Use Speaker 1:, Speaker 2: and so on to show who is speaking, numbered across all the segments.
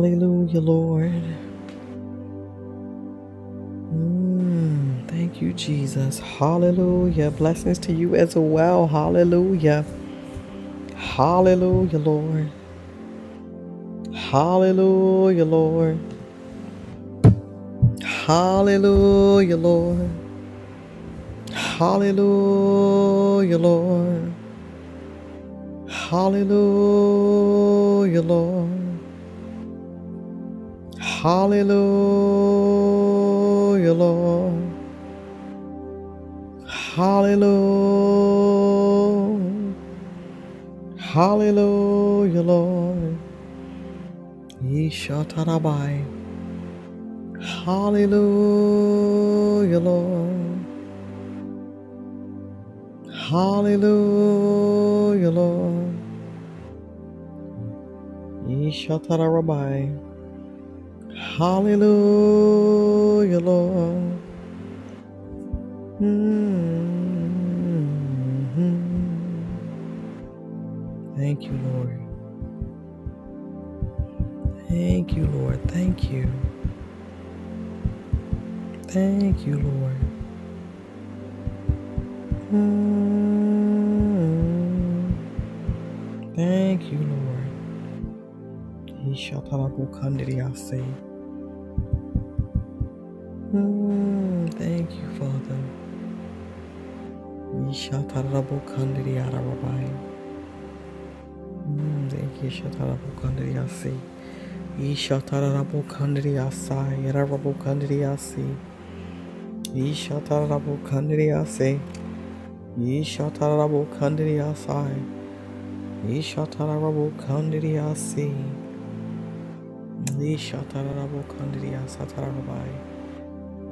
Speaker 1: Hallelujah, Lord. Mm, thank you, Jesus. Hallelujah. Blessings to you as well. Hallelujah. Hallelujah, Lord. Hallelujah, Lord. Hallelujah, Lord. Hallelujah, Lord. Hallelujah, Lord. Hallelujah, Lord. Hallelujah. Hallelujah, Lord. Yeshatarabai. Hallelujah, Lord. Hallelujah, Lord. Yeshatarabai. Hallelujah, Lord. Mhm. Thank you, Lord. Thank you, Lord. Thank you. Thank you, Lord. Mm. Thank you, Lord. Ishatarabukandriyase. Mm. Thank you, Father. Ishatarabukandriyarabai. Mm. Thank you,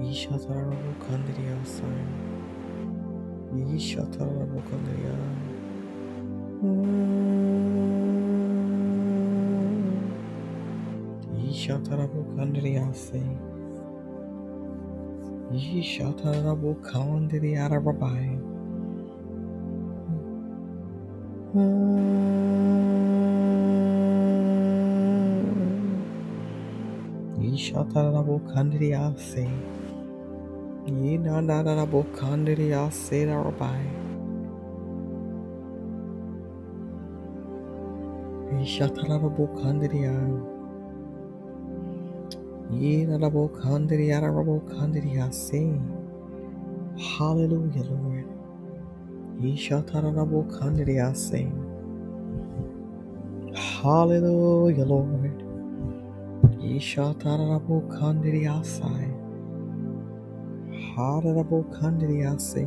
Speaker 1: Ishatarabukandiria sign. Ishatarabukandiria. Ishatarabukandiria sign. Ishatarabukandiria rabbi. Ishatarabukandiria sign. Mm. Ishatarabukandriyase. Ishatarabukandriyarabai. Mm. Ishatarabukandriyase. Yinanarabukandriyase rabai. Ishatarabukandriya. Yinarabukandriyarabukandriyase. Hallelujah, Lord. Ishatarabukandriyase. Hallelujah, Lord. Ishatarabukandriyasai. Harabukandriyase.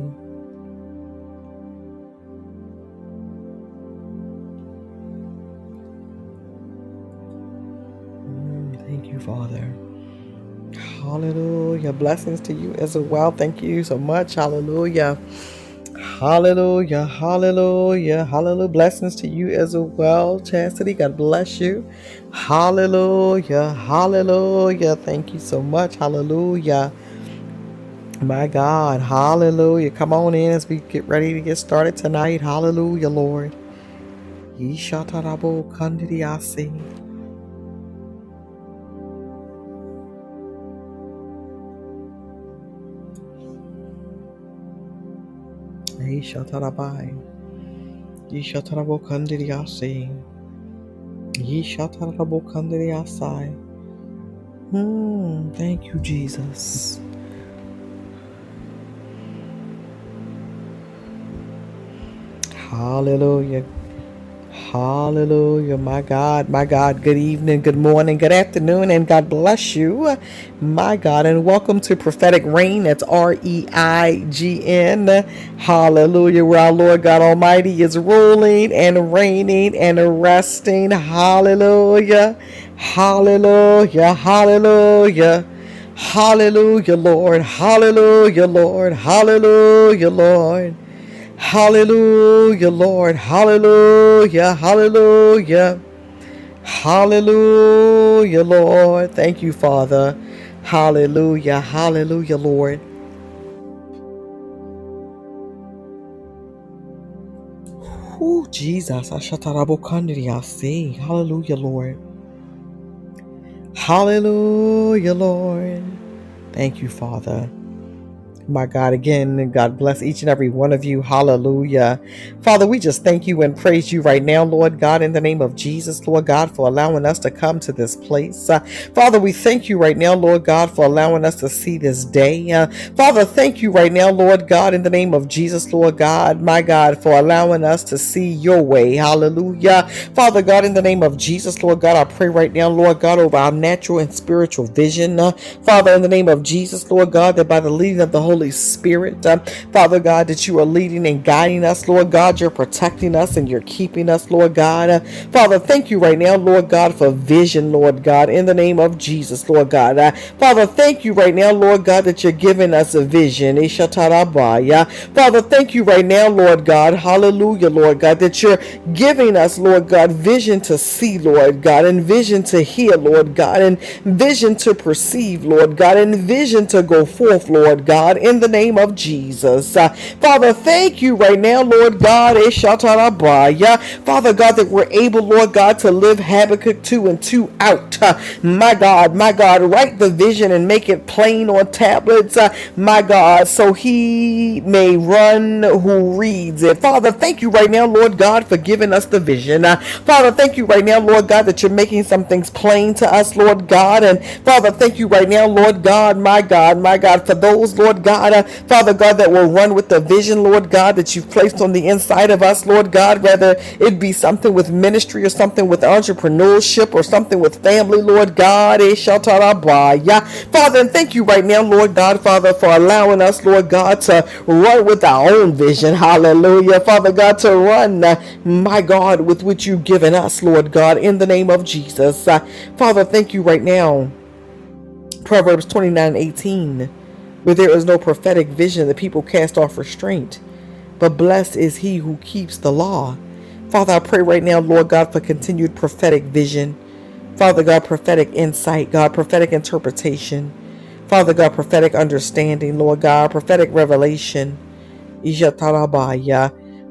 Speaker 1: Mm, Thank you, Father. Hallelujah. Blessings to you as well. Thank you so much. Hallelujah. Hallelujah. Hallelujah. Hallelujah. Blessings to you as well, Chastity. God bless you. Hallelujah. Hallelujah. Thank you so much. Hallelujah. My God. Hallelujah. Come on in as we get ready to get started tonight. Hallelujah, Lord. Yeshatarabo kandidiasi. Yeshatarabai. Yeshatarabo kandidiasi. Yeshatarabo kandidiasai. Hmm. Thank you, Jesus. Hallelujah. Hallelujah. My God, my God. Good evening, good morning, good afternoon, and God bless you. My God, and welcome to Prophetic Reign. That's R E I G N. Hallelujah. Where our Lord God Almighty is ruling and reigning and resting. Hallelujah. Hallelujah. Hallelujah. Hallelujah, Lord. Hallelujah, Lord. Hallelujah, Lord. Hallelujah, Lord. Hallelujah. Hallelujah. Hallelujah, Lord. Thank you, Father. Hallelujah. Hallelujah, Lord. Ooh, Jesus. Hallelujah, Lord. Hallelujah, Lord. Thank you, Father. My God, again, God bless each and every one of you. Hallelujah. Father, we just thank you and praise you right now, Lord God, in the name of Jesus, Lord God, for allowing us to come to this place. Uh, Father, we thank you right now, Lord God, for allowing us to see this day. Uh, Father, thank you right now, Lord God, in the name of Jesus, Lord God, my God, for allowing us to see your way. Hallelujah. Father God, in the name of Jesus, Lord God, I pray right now, Lord God, over our natural and spiritual vision. Uh, Father, in the name of Jesus, Lord God, that by the leading of the Holy Holy Spirit. Uh, Father God, that you are leading and guiding us, Lord God. You're protecting us and you're keeping us, Lord God. Uh, Father, thank you right now, Lord God, for vision, Lord God, in the name of Jesus, Lord God. Uh, Father, thank you right now, Lord God, that you're giving us a vision. Father, thank you right now, Lord God. Hallelujah, Lord God, that you're giving us, Lord God, vision to see, Lord God, and vision to hear, Lord God, and vision to perceive, Lord God, and vision to go forth, Lord God, in the name of Jesus. Uh, Father, thank you right now, Lord God. Father God, that we're able, Lord God, to live Habakkuk 2 and 2 out. Uh, my God, my God, write the vision and make it plain on tablets, uh, my God, so he may run who reads it. Father, thank you right now, Lord God, for giving us the vision. Father, thank you right now, Lord God, that you're making some things plain to us, Lord God. And Father, thank you right now, Lord God, my God, my God, for those, Lord God God. Uh, Father God, that will run with the vision, Lord God, that you've placed on the inside of us, Lord God, whether it be something with ministry or something with entrepreneurship or something with family, Lord God. Eh, Father, and thank you right now, Lord God, Father, for allowing us, Lord God, to run with our own vision. Hallelujah. Father God, to run, uh, my God, with what you've given us, Lord God, in the name of Jesus. Uh, Father, thank you right now. Proverbs 29 18. Where there is no prophetic vision, the people cast off restraint. But blessed is he who keeps the law. Father, I pray right now, Lord God, for continued prophetic vision. Father God, prophetic insight, God, prophetic interpretation. Father God, prophetic understanding, Lord God, prophetic revelation.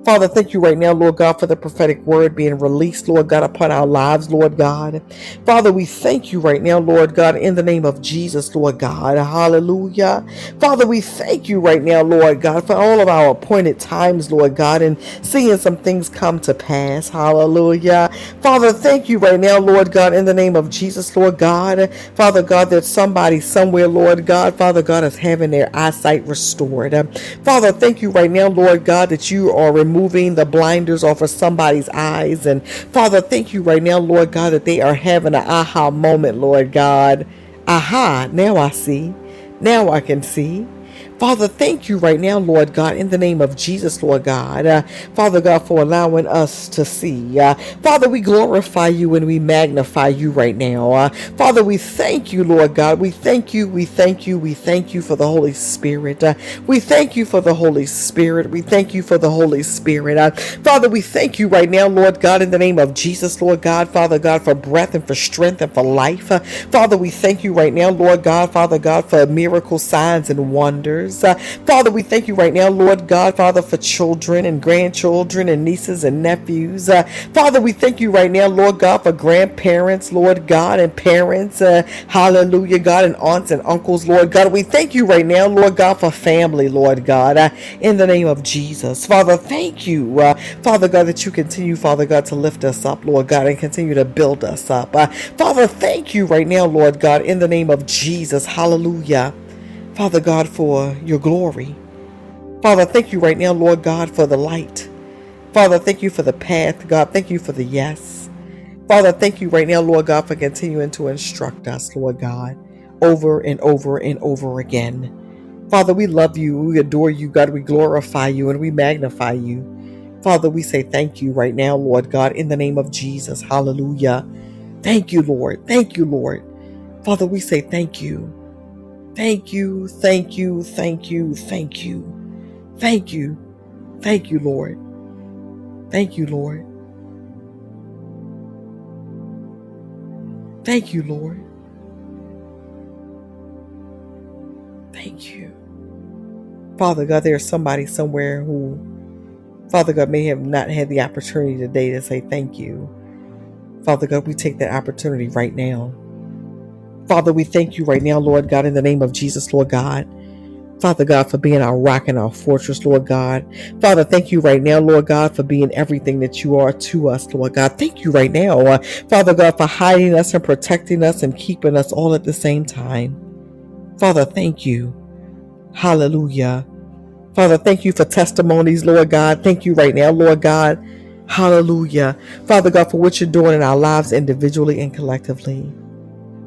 Speaker 1: Father, thank you right now, Lord God, for the prophetic word being released, Lord God, upon our lives, Lord God. Father, we thank you right now, Lord God, in the name of Jesus, Lord God. Hallelujah. Father, we thank you right now, Lord God, for all of our appointed times, Lord God, and seeing some things come to pass. Hallelujah. Father, thank you right now, Lord God, in the name of Jesus, Lord God. Father God, that somebody somewhere, Lord God, Father God, is having their eyesight restored. Father, thank you right now, Lord God, that you are removing the blinders off of somebody's eyes. And Father, thank you right now, Lord God, that they are having an aha moment, Lord God. Aha, now I see. Now I can see. Father, thank you right now, Lord God, in the name of Jesus, Lord God. Uh, Father God, for allowing us to see. Uh, Father, we glorify you and we magnify you right now. Uh, Father, we thank you, Lord God. We thank you, we thank you, we thank you for the Holy Spirit. Uh, we thank you for the Holy Spirit. We thank you for the Holy Spirit. Uh, Father, we thank you right now, Lord God, in the name of Jesus, Lord God, Father God, for breath and for strength and for life. Uh, Father, we thank you right now, Lord God, Father God, for miracle signs and wonders. Uh, Father, we thank you right now, Lord God, Father, for children and grandchildren and nieces and nephews. Uh, Father, we thank you right now, Lord God, for grandparents, Lord God, and parents. Uh, hallelujah, God, and aunts and uncles, Lord God. We thank you right now, Lord God, for family, Lord God, uh, in the name of Jesus. Father, thank you, uh, Father God, that you continue, Father God, to lift us up, Lord God, and continue to build us up. Uh, Father, thank you right now, Lord God, in the name of Jesus. Hallelujah. Father God, for your glory. Father, thank you right now, Lord God, for the light. Father, thank you for the path. God, thank you for the yes. Father, thank you right now, Lord God, for continuing to instruct us, Lord God, over and over and over again. Father, we love you. We adore you, God. We glorify you and we magnify you. Father, we say thank you right now, Lord God, in the name of Jesus. Hallelujah. Thank you, Lord. Thank you, Lord. Father, we say thank you. Thank you, thank you, thank you, thank you, thank you, thank you, Lord. Thank you, Lord. Thank you, Lord. Thank you. Father God, there's somebody somewhere who, Father God, may have not had the opportunity today to say thank you. Father God, we take that opportunity right now. Father, we thank you right now, Lord God, in the name of Jesus, Lord God. Father God, for being our rock and our fortress, Lord God. Father, thank you right now, Lord God, for being everything that you are to us, Lord God. Thank you right now, uh, Father God, for hiding us and protecting us and keeping us all at the same time. Father, thank you. Hallelujah. Father, thank you for testimonies, Lord God. Thank you right now, Lord God. Hallelujah. Father God, for what you're doing in our lives individually and collectively.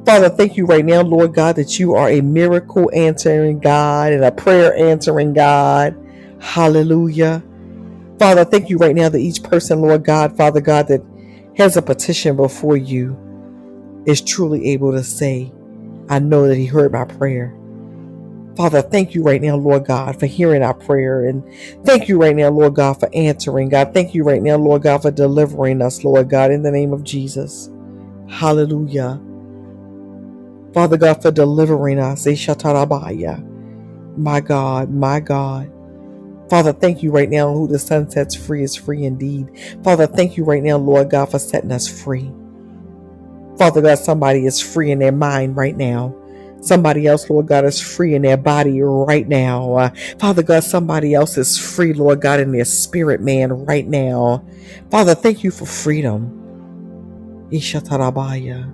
Speaker 1: Father, thank you right now, Lord God, that you are a miracle answering God and a prayer answering God. Hallelujah. Father, thank you right now that each person, Lord God, Father God, that has a petition before you is truly able to say, I know that He heard my prayer. Father, thank you right now, Lord God, for hearing our prayer. And thank you right now, Lord God, for answering. God, thank you right now, Lord God, for delivering us, Lord God, in the name of Jesus. Hallelujah. Father God, for delivering us. My God, my God. Father, thank you right now. Who the Son sets free is free indeed. Father, thank you right now, Lord God, for setting us free. Father God, somebody is free in their mind right now. Somebody else, Lord God, is free in their body right now. Uh, Father God, somebody else is free, Lord God, in their spirit man right now. Father, thank you for freedom. Ishatarabaya.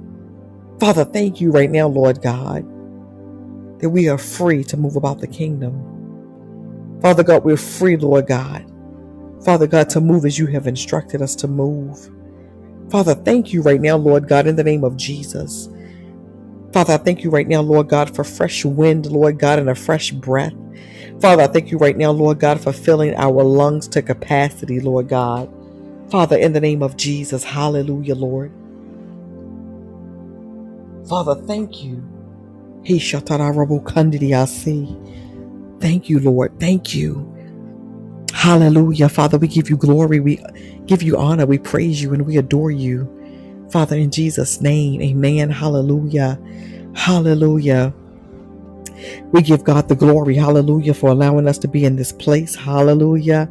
Speaker 1: Father, thank you right now, Lord God, that we are free to move about the kingdom. Father God, we're free, Lord God. Father God, to move as you have instructed us to move. Father, thank you right now, Lord God, in the name of Jesus. Father, I thank you right now, Lord God, for fresh wind, Lord God, and a fresh breath. Father, I thank you right now, Lord God, for filling our lungs to capacity, Lord God. Father, in the name of Jesus, hallelujah, Lord. Father, thank you. He Thank you, Lord. Thank you. Hallelujah. Father, we give you glory. We give you honor. We praise you and we adore you. Father, in Jesus' name, amen. Hallelujah. Hallelujah. We give God the glory. Hallelujah for allowing us to be in this place. Hallelujah.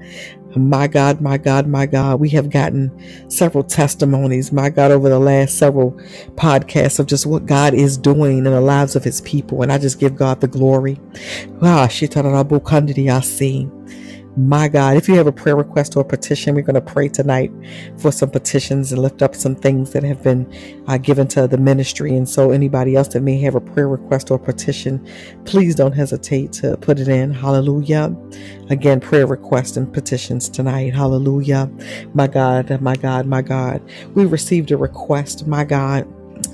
Speaker 1: My God, my God, my God. We have gotten several testimonies, my God, over the last several podcasts of just what God is doing in the lives of his people. And I just give God the glory. Ah, my God, if you have a prayer request or a petition, we're going to pray tonight for some petitions and lift up some things that have been uh, given to the ministry. And so, anybody else that may have a prayer request or petition, please don't hesitate to put it in. Hallelujah. Again, prayer requests and petitions tonight. Hallelujah. My God, my God, my God. We received a request, my God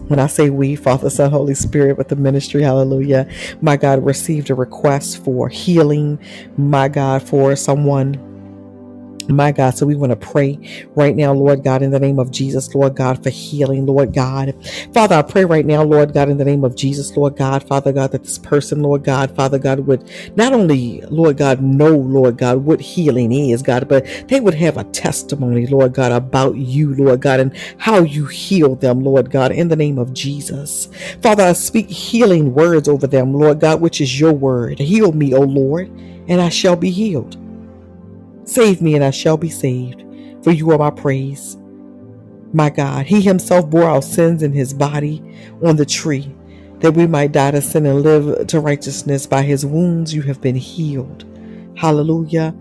Speaker 1: when I say we, Father, Son, Holy Spirit, with the ministry, hallelujah, my God, received a request for healing, my God, for someone my God, so we want to pray right now, Lord God, in the name of Jesus, Lord God, for healing, Lord God. Father, I pray right now, Lord God, in the name of Jesus, Lord God, Father God, that this person, Lord God, Father God, would not only, Lord God, know, Lord God, what healing is, God, but they would have a testimony, Lord God, about you, Lord God, and how you heal them, Lord God, in the name of Jesus. Father, I speak healing words over them, Lord God, which is your word. Heal me, O Lord, and I shall be healed. Save me, and I shall be saved, for you are my praise. My God, He Himself bore our sins in His body on the tree, that we might die to sin and live to righteousness. By His wounds you have been healed. Hallelujah.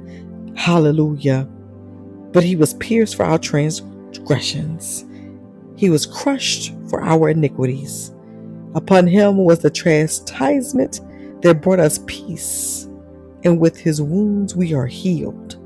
Speaker 1: Hallelujah. But He was pierced for our transgressions, He was crushed for our iniquities. Upon Him was the chastisement that brought us peace, and with His wounds we are healed.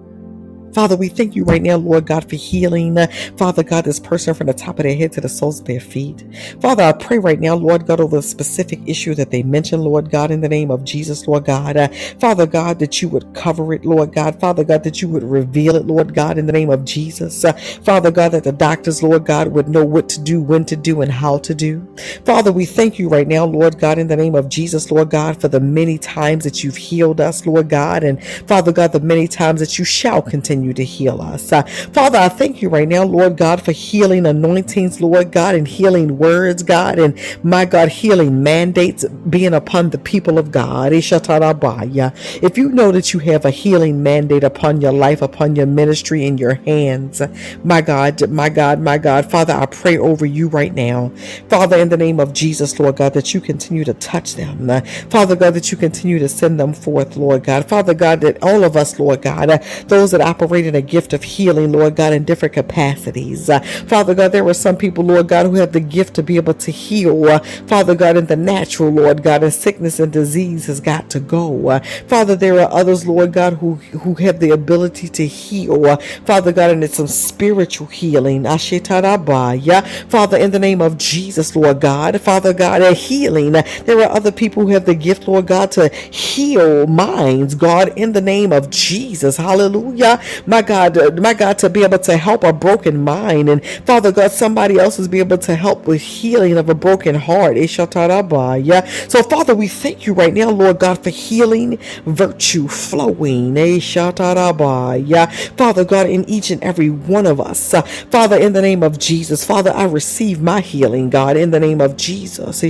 Speaker 1: Father, we thank you right now, Lord God, for healing. Father God, this person from the top of their head to the soles of their feet. Father, I pray right now, Lord God, over the specific issue that they mentioned, Lord God, in the name of Jesus, Lord God. Uh, Father God, that you would cover it, Lord God. Father God, that you would reveal it, Lord God, in the name of Jesus. Uh, Father God, that the doctors, Lord God, would know what to do, when to do, and how to do. Father, we thank you right now, Lord God, in the name of Jesus, Lord God, for the many times that you've healed us, Lord God, and Father God, the many times that you shall continue continue to heal us. Uh, Father, I thank you right now, Lord God, for healing anointings, Lord God, and healing words, God, and my God, healing mandates being upon the people of God. If you know that you have a healing mandate upon your life, upon your ministry, in your hands, my God, my God, my God, Father, I pray over you right now. Father, in the name of Jesus, Lord God, that you continue to touch them. Father God, that you continue to send them forth, Lord God. Father God, that all of us, Lord God, uh, those that operate in a gift of healing, Lord God, in different capacities. Uh, Father God, there are some people, Lord God, who have the gift to be able to heal. Uh, Father God, in the natural, Lord God, and sickness and disease has got to go. Uh, Father, there are others, Lord God, who, who have the ability to heal. Uh, Father God, and it's some spiritual healing. Father, in the name of Jesus, Lord God, Father God, a healing. There are other people who have the gift, Lord God, to heal minds, God, in the name of Jesus. Hallelujah. My God, my God, to be able to help a broken mind. And Father God, somebody else is be able to help with healing of a broken heart. Yeah. So, Father, we thank you right now, Lord God, for healing virtue flowing. Yeah. Father God, in each and every one of us. Father, in the name of Jesus, Father, I receive my healing, God, in the name of Jesus.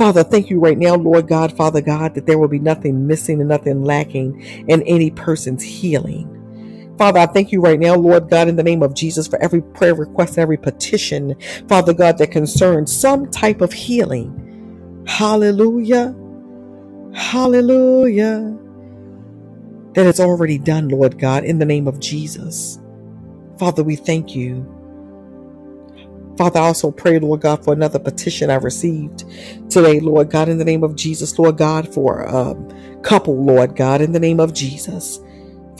Speaker 1: Father, thank you right now, Lord God, Father God, that there will be nothing missing and nothing lacking in any person's healing. Father, I thank you right now, Lord God, in the name of Jesus, for every prayer request, every petition, Father God, that concerns some type of healing. Hallelujah. Hallelujah. That is already done, Lord God, in the name of Jesus. Father, we thank you. Father, I also pray, Lord God, for another petition I received today, Lord God, in the name of Jesus, Lord God, for a couple, Lord God, in the name of Jesus.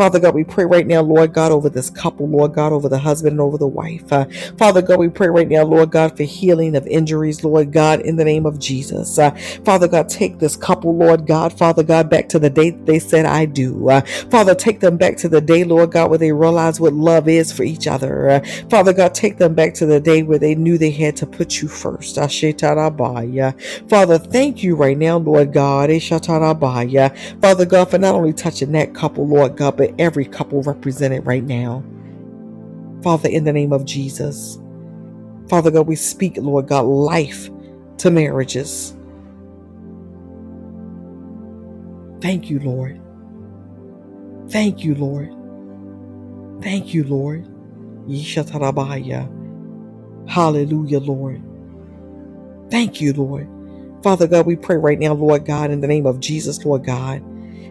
Speaker 1: Father God, we pray right now, Lord God, over this couple, Lord God, over the husband and over the wife. Uh, Father God, we pray right now, Lord God, for healing of injuries, Lord God, in the name of Jesus. Uh, Father God, take this couple, Lord God, Father God, back to the day they said, I do. Uh, Father, take them back to the day, Lord God, where they realize what love is for each other. Uh, Father God, take them back to the day where they knew they had to put you first. Father, thank you right now, Lord God. Father God, for not only touching that couple, Lord God, but every couple represented right now. Father, in the name of Jesus. Father God, we speak, Lord God, life to marriages. Thank you, Lord. Thank you, Lord. Thank you, Lord. Yishatarabaya. Hallelujah, Lord. Thank you, Lord. Father God, we pray right now, Lord God, in the name of Jesus, Lord God.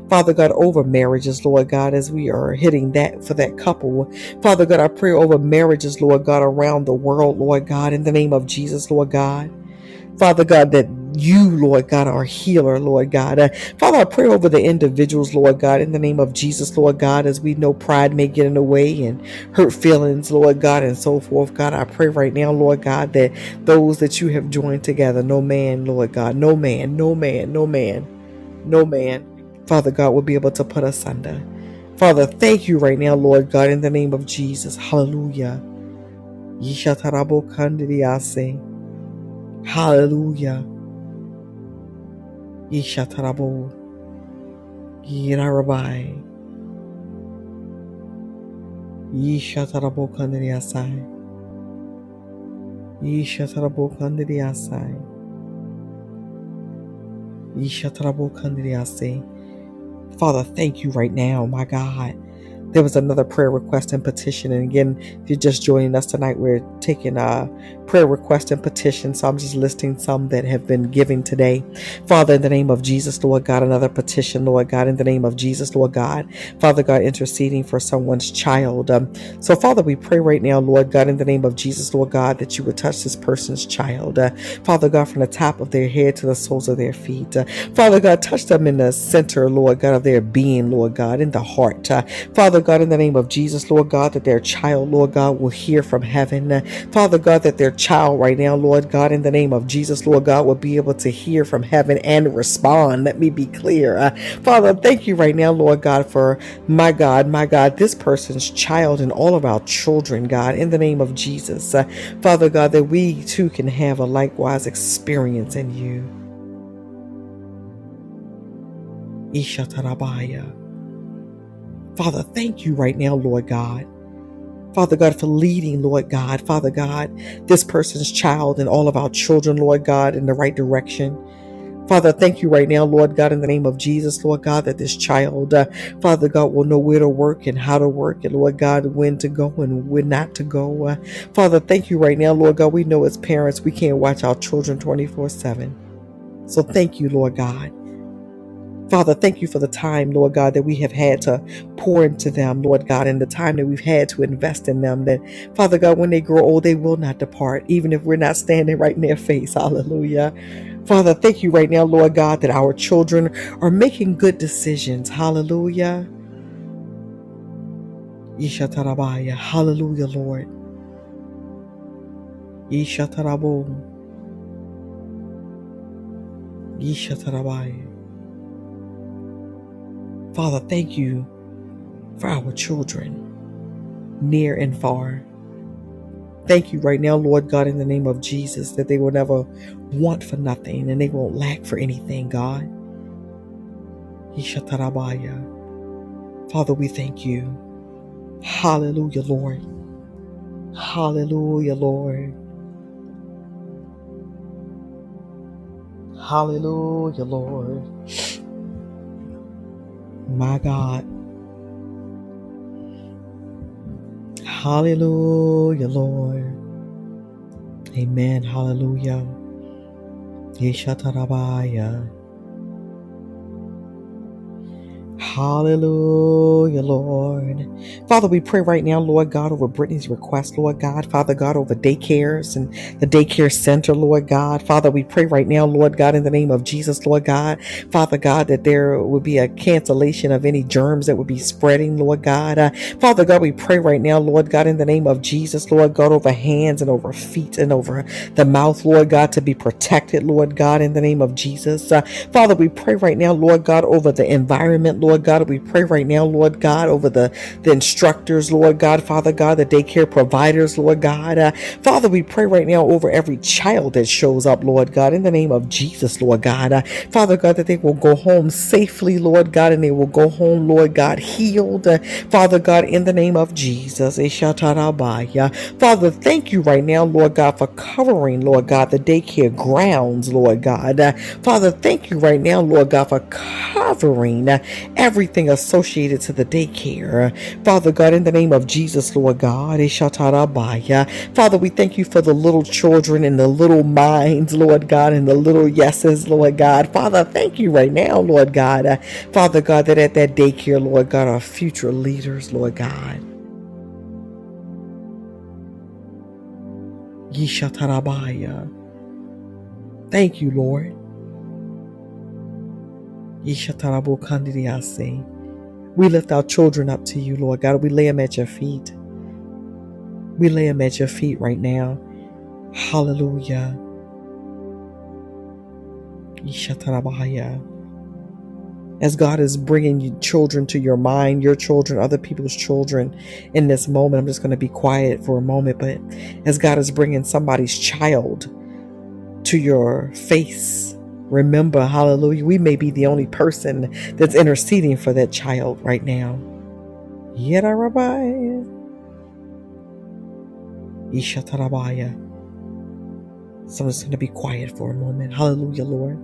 Speaker 1: Father God, over marriages, Lord God, as we are hitting that for that couple. Father God, I pray over marriages, Lord God, around the world, Lord God, in the name of Jesus, Lord God. Father God, that you, Lord God, are healer, Lord God. Uh, Father, I pray over the individuals, Lord God, in the name of Jesus, Lord God, as we know pride may get in the way and hurt feelings, Lord God, and so forth. God, I pray right now, Lord God, that those that you have joined together, no man, Lord God, no man, no man, no man, no man Father God, will be able to put us under. Father, thank you right now, Lord God, in the name of Jesus. Hallelujah. Hallelujah. Yishatarabo. Yirabai. Yishatarabo kandiriasai. Yishatarabo. Yishatarabo. Father, thank you right now, my God. There was another prayer request and petition. And again, if you're just joining us tonight, we're taking a prayer request and petition. So I'm just listing some that have been given today. Father, in the name of Jesus, Lord God, another petition, Lord God, in the name of Jesus, Lord God. Father God, interceding for someone's child. Um, so, Father, we pray right now, Lord God, in the name of Jesus, Lord God, that you would touch this person's child. Uh, Father God, from the top of their head to the soles of their feet. Uh, Father God, touch them in the center, Lord God, of their being, Lord God, in the heart. Uh, Father Father God, in the name of Jesus, Lord God, that their child, Lord God, will hear from heaven. Father God, that their child right now, Lord God, in the name of Jesus, Lord God, will be able to hear from heaven and respond. Let me be clear. Uh, Father, thank you right now, Lord God, for my God, my God, this person's child and all of our children, God, in the name of Jesus. Uh, Father God, that we too can have a likewise experience in you. Ishatarabaya. Father, thank you right now, Lord God. Father God, for leading, Lord God, Father God, this person's child and all of our children, Lord God, in the right direction. Father, thank you right now, Lord God, in the name of Jesus, Lord God, that this child, uh, Father God, will know where to work and how to work, and Lord God, when to go and when not to go. Uh, Father, thank you right now, Lord God. We know as parents we can't watch our children 24 7. So thank you, Lord God. Father, thank you for the time, Lord God, that we have had to pour into them, Lord God, and the time that we've had to invest in them. That, Father God, when they grow old, they will not depart, even if we're not standing right in their face. Hallelujah. Father, thank you right now, Lord God, that our children are making good decisions. Hallelujah. Ishatarabaya. Hallelujah, Lord. Ishatarabo. Ishatarabaya. Father, thank you for our children, near and far. Thank you right now, Lord God, in the name of Jesus, that they will never want for nothing and they won't lack for anything, God. Father, we thank you. Hallelujah, Lord. Hallelujah, Lord. Hallelujah, Lord. My God. Hallelujah, Lord. Amen. Hallelujah. Yeshatarabaya. Hallelujah, Lord. Father, we pray right now, Lord God, over Brittany's request, Lord God. Father God, over daycares and the daycare center, Lord God. Father, we pray right now, Lord God, in the name of Jesus, Lord God. Father God, that there would be a cancellation of any germs that would be spreading, Lord God. Uh, Father God, we pray right now, Lord God, in the name of Jesus, Lord God, over hands and over feet and over the mouth, Lord God, to be protected, Lord God, in the name of Jesus. Uh, Father, we pray right now, Lord God, over the environment, Lord God. We pray right now, Lord God, over the, the instructors, Lord God, Father God, the daycare providers, Lord God. Uh, Father, we pray right now over every child that shows up, Lord God, in the name of Jesus, Lord God. Uh, Father God, that they will go home safely, Lord God, and they will go home, Lord God, healed. Uh, Father God, in the name of Jesus. Father, thank you right now, Lord God, for covering, Lord God, the daycare grounds, Lord God. Uh, Father, thank you right now, Lord God, for covering uh, every everything associated to the daycare. Father God, in the name of Jesus, Lord God, Father, we thank you for the little children and the little minds, Lord God, and the little yeses, Lord God. Father, thank you right now, Lord God. Father God, that at that daycare, Lord God, our future leaders, Lord God. Yishatarabaya. Thank you, Lord. We lift our children up to you, Lord God. We lay them at your feet. We lay them at your feet right now. Hallelujah. As God is bringing you children to your mind, your children, other people's children in this moment, I'm just going to be quiet for a moment. But as God is bringing somebody's child to your face, Remember, hallelujah, we may be the only person that's interceding for that child right now. Yedarabaya. Ishatarabaya. So I'm just going to be quiet for a moment. Hallelujah, Lord.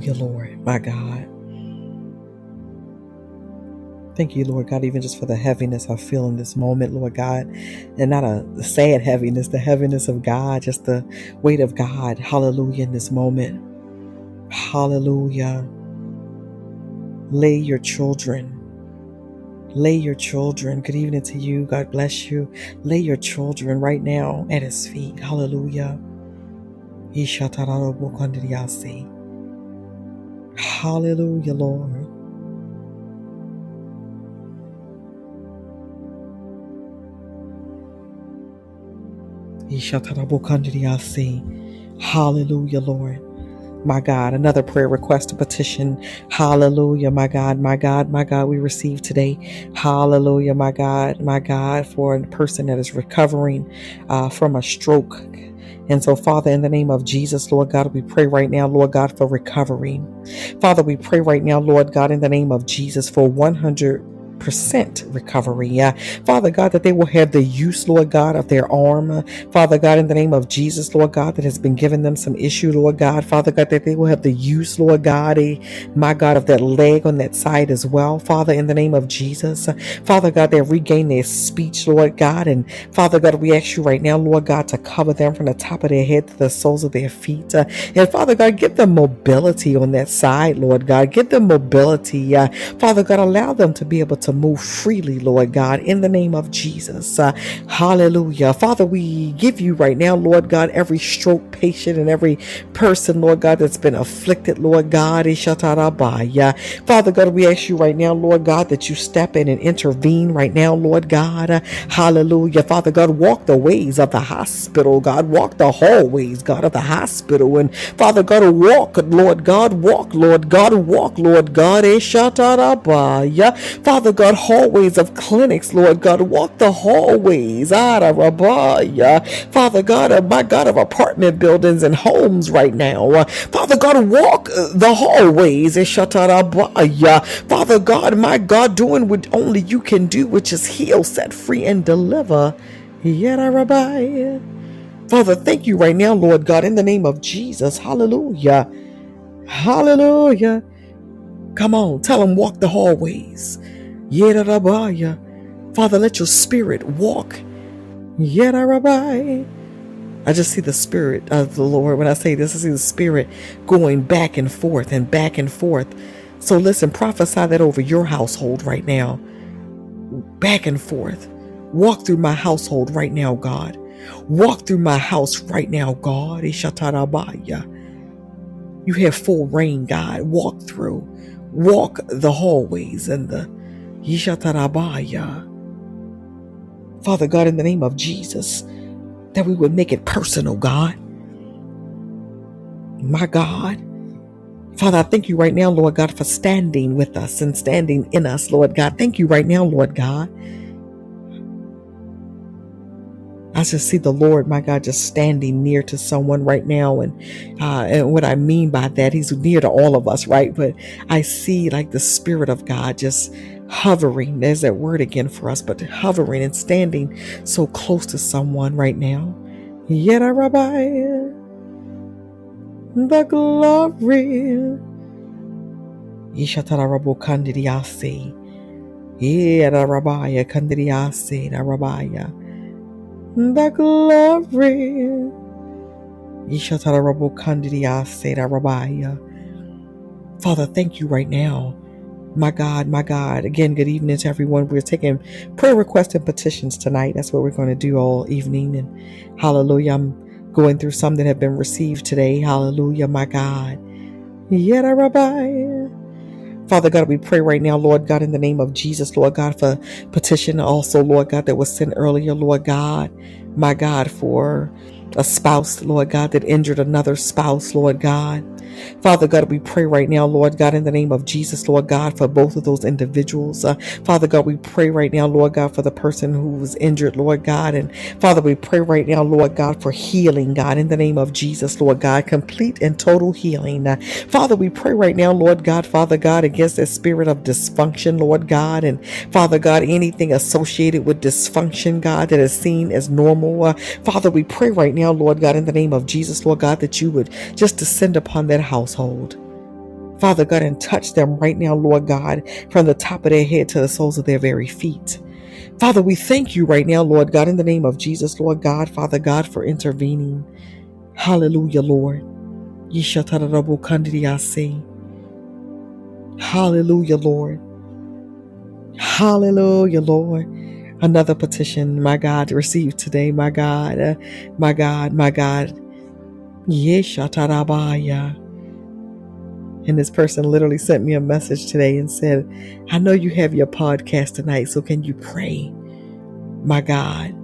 Speaker 1: Hallelujah, Lord, my God. Thank you, Lord God, even just for the heaviness I feel in this moment, Lord God. And not a sad heaviness, the heaviness of God, just the weight of God. Hallelujah, in this moment. Hallelujah. Lay your children. Lay your children. Good evening to you. God bless you. Lay your children right now at his feet. Hallelujah. Hallelujah, Lord. Hallelujah, Lord. My God, another prayer request, a petition. Hallelujah, my God, my God, my God, we receive today. Hallelujah, my God, my God, for a person that is recovering uh, from a stroke. And so, Father, in the name of Jesus, Lord God, we pray right now, Lord God, for recovery. Father, we pray right now, Lord God, in the name of Jesus, for 100 percent recovery. Yeah. Father God, that they will have the use, Lord God, of their arm. Father God, in the name of Jesus, Lord God, that has been giving them some issue, Lord God. Father God, that they will have the use, Lord God, a, my God, of that leg on that side as well. Father, in the name of Jesus. Father God, they regain their speech, Lord God. And Father God, we ask you right now, Lord God, to cover them from the top of their head to the soles of their feet. Uh, and Father God, give them mobility on that side, Lord God. Give them mobility. Uh, Father God, allow them to be able to to move freely, Lord God, in the name of Jesus. Uh, hallelujah. Father, we give you right now, Lord God, every stroke patient and every person, Lord God, that's been afflicted, Lord God. Father God, we ask you right now, Lord God, that you step in and intervene right now, Lord God. Uh, hallelujah. Father God, walk the ways of the hospital, God. Walk the hallways, God, of the hospital. And Father God, walk, Lord God, walk, Lord God, walk, Lord God. Father God, hallways of clinics, Lord God. Walk the hallways, Father God, of my God, of apartment buildings and homes right now. Father God, walk uh, the hallways, Father God, my God, doing what only you can do, which is heal, set free, and deliver. Father, thank you right now, Lord God, in the name of Jesus. Hallelujah. Hallelujah. Come on, tell them walk the hallways. Father, let your spirit walk. I just see the spirit of the Lord. When I say this, I see the spirit going back and forth and back and forth. So listen, prophesy that over your household right now. Back and forth. Walk through my household right now, God. Walk through my house right now, God. You have full reign, God. Walk through. Walk the hallways and the Yishatarabaya. Father God, in the name of Jesus, that we would make it personal, God. My God. Father, I thank you right now, Lord God, for standing with us and standing in us, Lord God. Thank you right now, Lord God. I just see the Lord, my God, just standing near to someone right now. And, uh, and what I mean by that, He's near to all of us, right? But I see like the Spirit of God just hovering. There's that word again for us, but hovering and standing so close to someone right now. Yet, Rabbi, the glory. Ishatarabu kandidiasi. Yera rabaya kandidiasi, rabaya. The glory. Ishatarabu kandidiasi, rabaya. Father, thank you right now my God, my God. Again, good evening to everyone. We're taking prayer requests and petitions tonight. That's what we're going to do all evening. And hallelujah. I'm going through some that have been received today. Hallelujah, my God. Yada Rabbi. Father God, we pray right now, Lord God, in the name of Jesus, Lord God, for petition also, Lord God, that was sent earlier, Lord God, my God, for a spouse, Lord God, that injured another spouse, Lord God. Father God, we pray right now, Lord God, in the name of Jesus, Lord God, for both of those individuals. Uh, Father God, we pray right now, Lord God, for the person who was injured, Lord God. And Father, we pray right now, Lord God, for healing, God, in the name of Jesus, Lord God, complete and total healing. Uh, Father, we pray right now, Lord God, Father God, against that spirit of dysfunction, Lord God, and Father God, anything associated with dysfunction, God, that is seen as normal. Uh, Father, we pray right now, Lord God, in the name of Jesus, Lord God, that you would just descend upon that household. Father God, and touch them right now, Lord God, from the top of their head to the soles of their very feet. Father, we thank you right now, Lord God, in the name of Jesus, Lord God, Father God, for intervening. Hallelujah, Lord. Hallelujah, Lord. Hallelujah, Lord. Another petition, my God, received today, my God, uh, my God, my God. Yeshatarabaya. And this person literally sent me a message today and said, I know you have your podcast tonight, so can you pray? My God.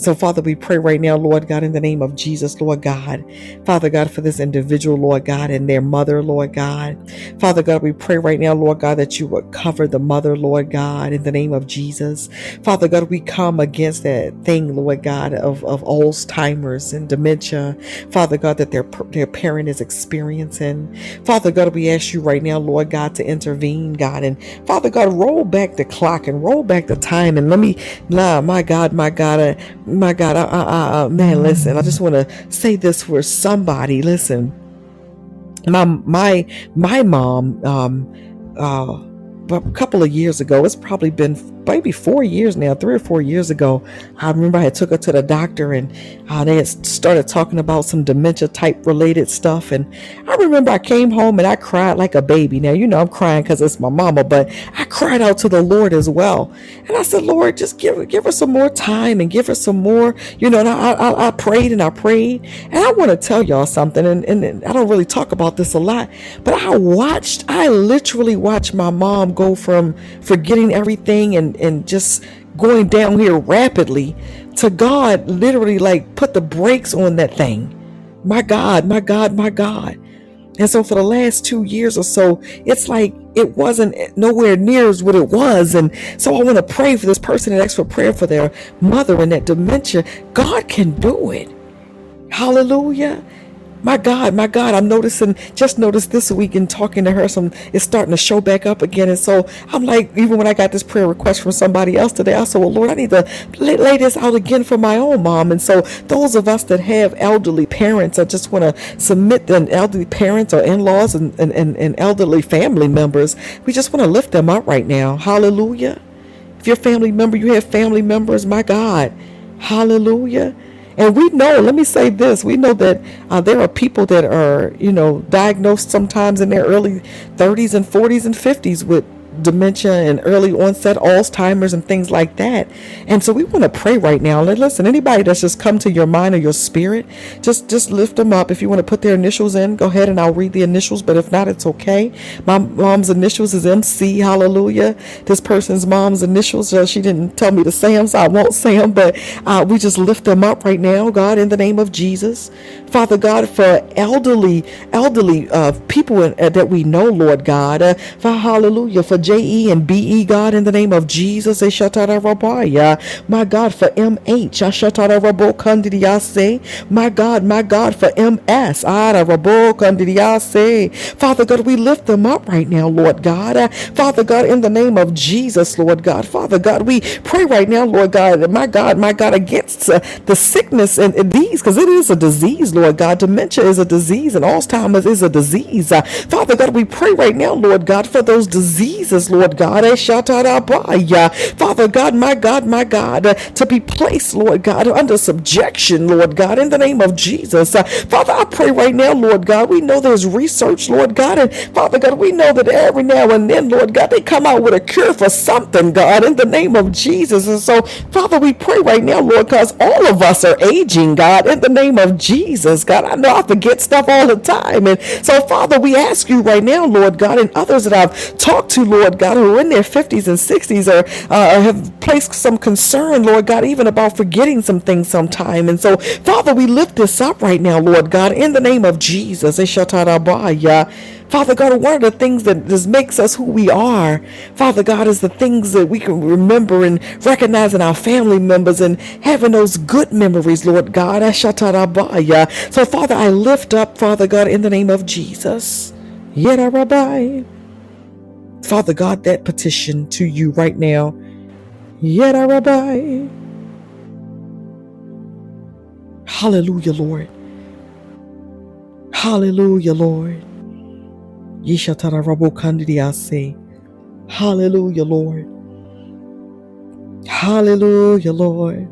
Speaker 1: So, Father, we pray right now, Lord God, in the name of Jesus, Lord God. Father God, for this individual, Lord God, and their mother, Lord God. Father God, we pray right now, Lord God, that you would cover the mother, Lord God, in the name of Jesus. Father God, we come against that thing, Lord God, of, of Alzheimer's and dementia. Father God, that their, their parent is experiencing. Father God, we ask you right now, Lord God, to intervene, God. And Father God, roll back the clock and roll back the time. And let me, nah, my God, my God, uh, my God, uh, uh, uh, man, listen, I just want to say this for somebody. Listen, my my my mom, um, uh, a couple of years ago, it's probably been maybe four years now, three or four years ago. I remember I took her to the doctor and uh, they had started talking about some dementia type related stuff. And I remember I came home and I cried like a baby. Now, you know, I'm crying because it's my mama, but I cried out to the Lord as well. And I said, Lord, just give, give her some more time and give her some more, you know, and I, I, I prayed and I prayed. And I want to tell y'all something. And, and I don't really talk about this a lot, but I watched, I literally watched my mom go from forgetting everything and and just going down here rapidly to God literally like put the brakes on that thing. My God, my God, my God. And so for the last two years or so, it's like it wasn't nowhere near as what it was. And so I want to pray for this person and asked for prayer for their mother and that dementia. God can do it. Hallelujah. My God, my God, I'm noticing, just noticed this week in talking to her, some it's starting to show back up again. And so I'm like, even when I got this prayer request from somebody else today, I said, Well, Lord, I need to lay, lay this out again for my own mom. And so those of us that have elderly parents, I just want to submit them, elderly parents or in laws and, and, and, and elderly family members, we just want to lift them up right now. Hallelujah. If you're a family member, you have family members, my God. Hallelujah. And we know, let me say this, we know that uh, there are people that are, you know, diagnosed sometimes in their early 30s and 40s and 50s with dementia and early onset Alzheimer's and things like that. And so we want to pray right now. Listen, anybody that's just come to your mind or your spirit, just just lift them up. If you want to put their initials in, go ahead and I'll read the initials. But if not, it's okay. My mom's initials is MC. Hallelujah. This person's mom's initials, uh, she didn't tell me to say them, so I won't say them. But uh, we just lift them up right now, God, in the name of Jesus. Father God, for elderly, elderly uh, people uh, that we know, Lord God, uh, for hallelujah, for J-E and B-E, God, in the name of Jesus, my God, for M-H, my God, my God, for M-S, Father God, we lift them up right now, Lord God. Father God, in the name of Jesus, Lord God. Father God, we pray right now, Lord God, my God, my God, against uh, the sickness and, these, because it is a disease, Lord God. Dementia is a disease and Alzheimer's is a disease. Father God, we pray right now, Lord God, for those diseases, Lord God. Eh, Father God, my God, my God, uh, to be placed, Lord God, under subjection, Lord God, in the name of Jesus. Uh, Father, I pray right now, Lord God, we know there's research, Lord God, and Father God, we know that every now and then, Lord God, they come out with a cure for something, God, in the name of Jesus. And so, Father, we pray right now, Lord, because all of us are aging, God, in the name of Jesus. God. I know I forget stuff all the time. And so, Father, we ask you right now, Lord God, and others that I've talked to, Lord God, who are in their 50s and 60s or uh, have placed some concern, Lord God, even about forgetting some things sometime. And so, Father, we lift this up right now, Lord God, in the name of Jesus. Father God, one of the things that just makes us who we are, Father God, is the things that we can remember and recognize in our family members and having those good memories, Lord God. So, Father, I lift up, Father God, in the name of Jesus. Rabbi. Father God, that petition to you right now. Rabbi. Hallelujah, Lord. Hallelujah, Lord. Hallelujah, Lord. Hallelujah, Lord.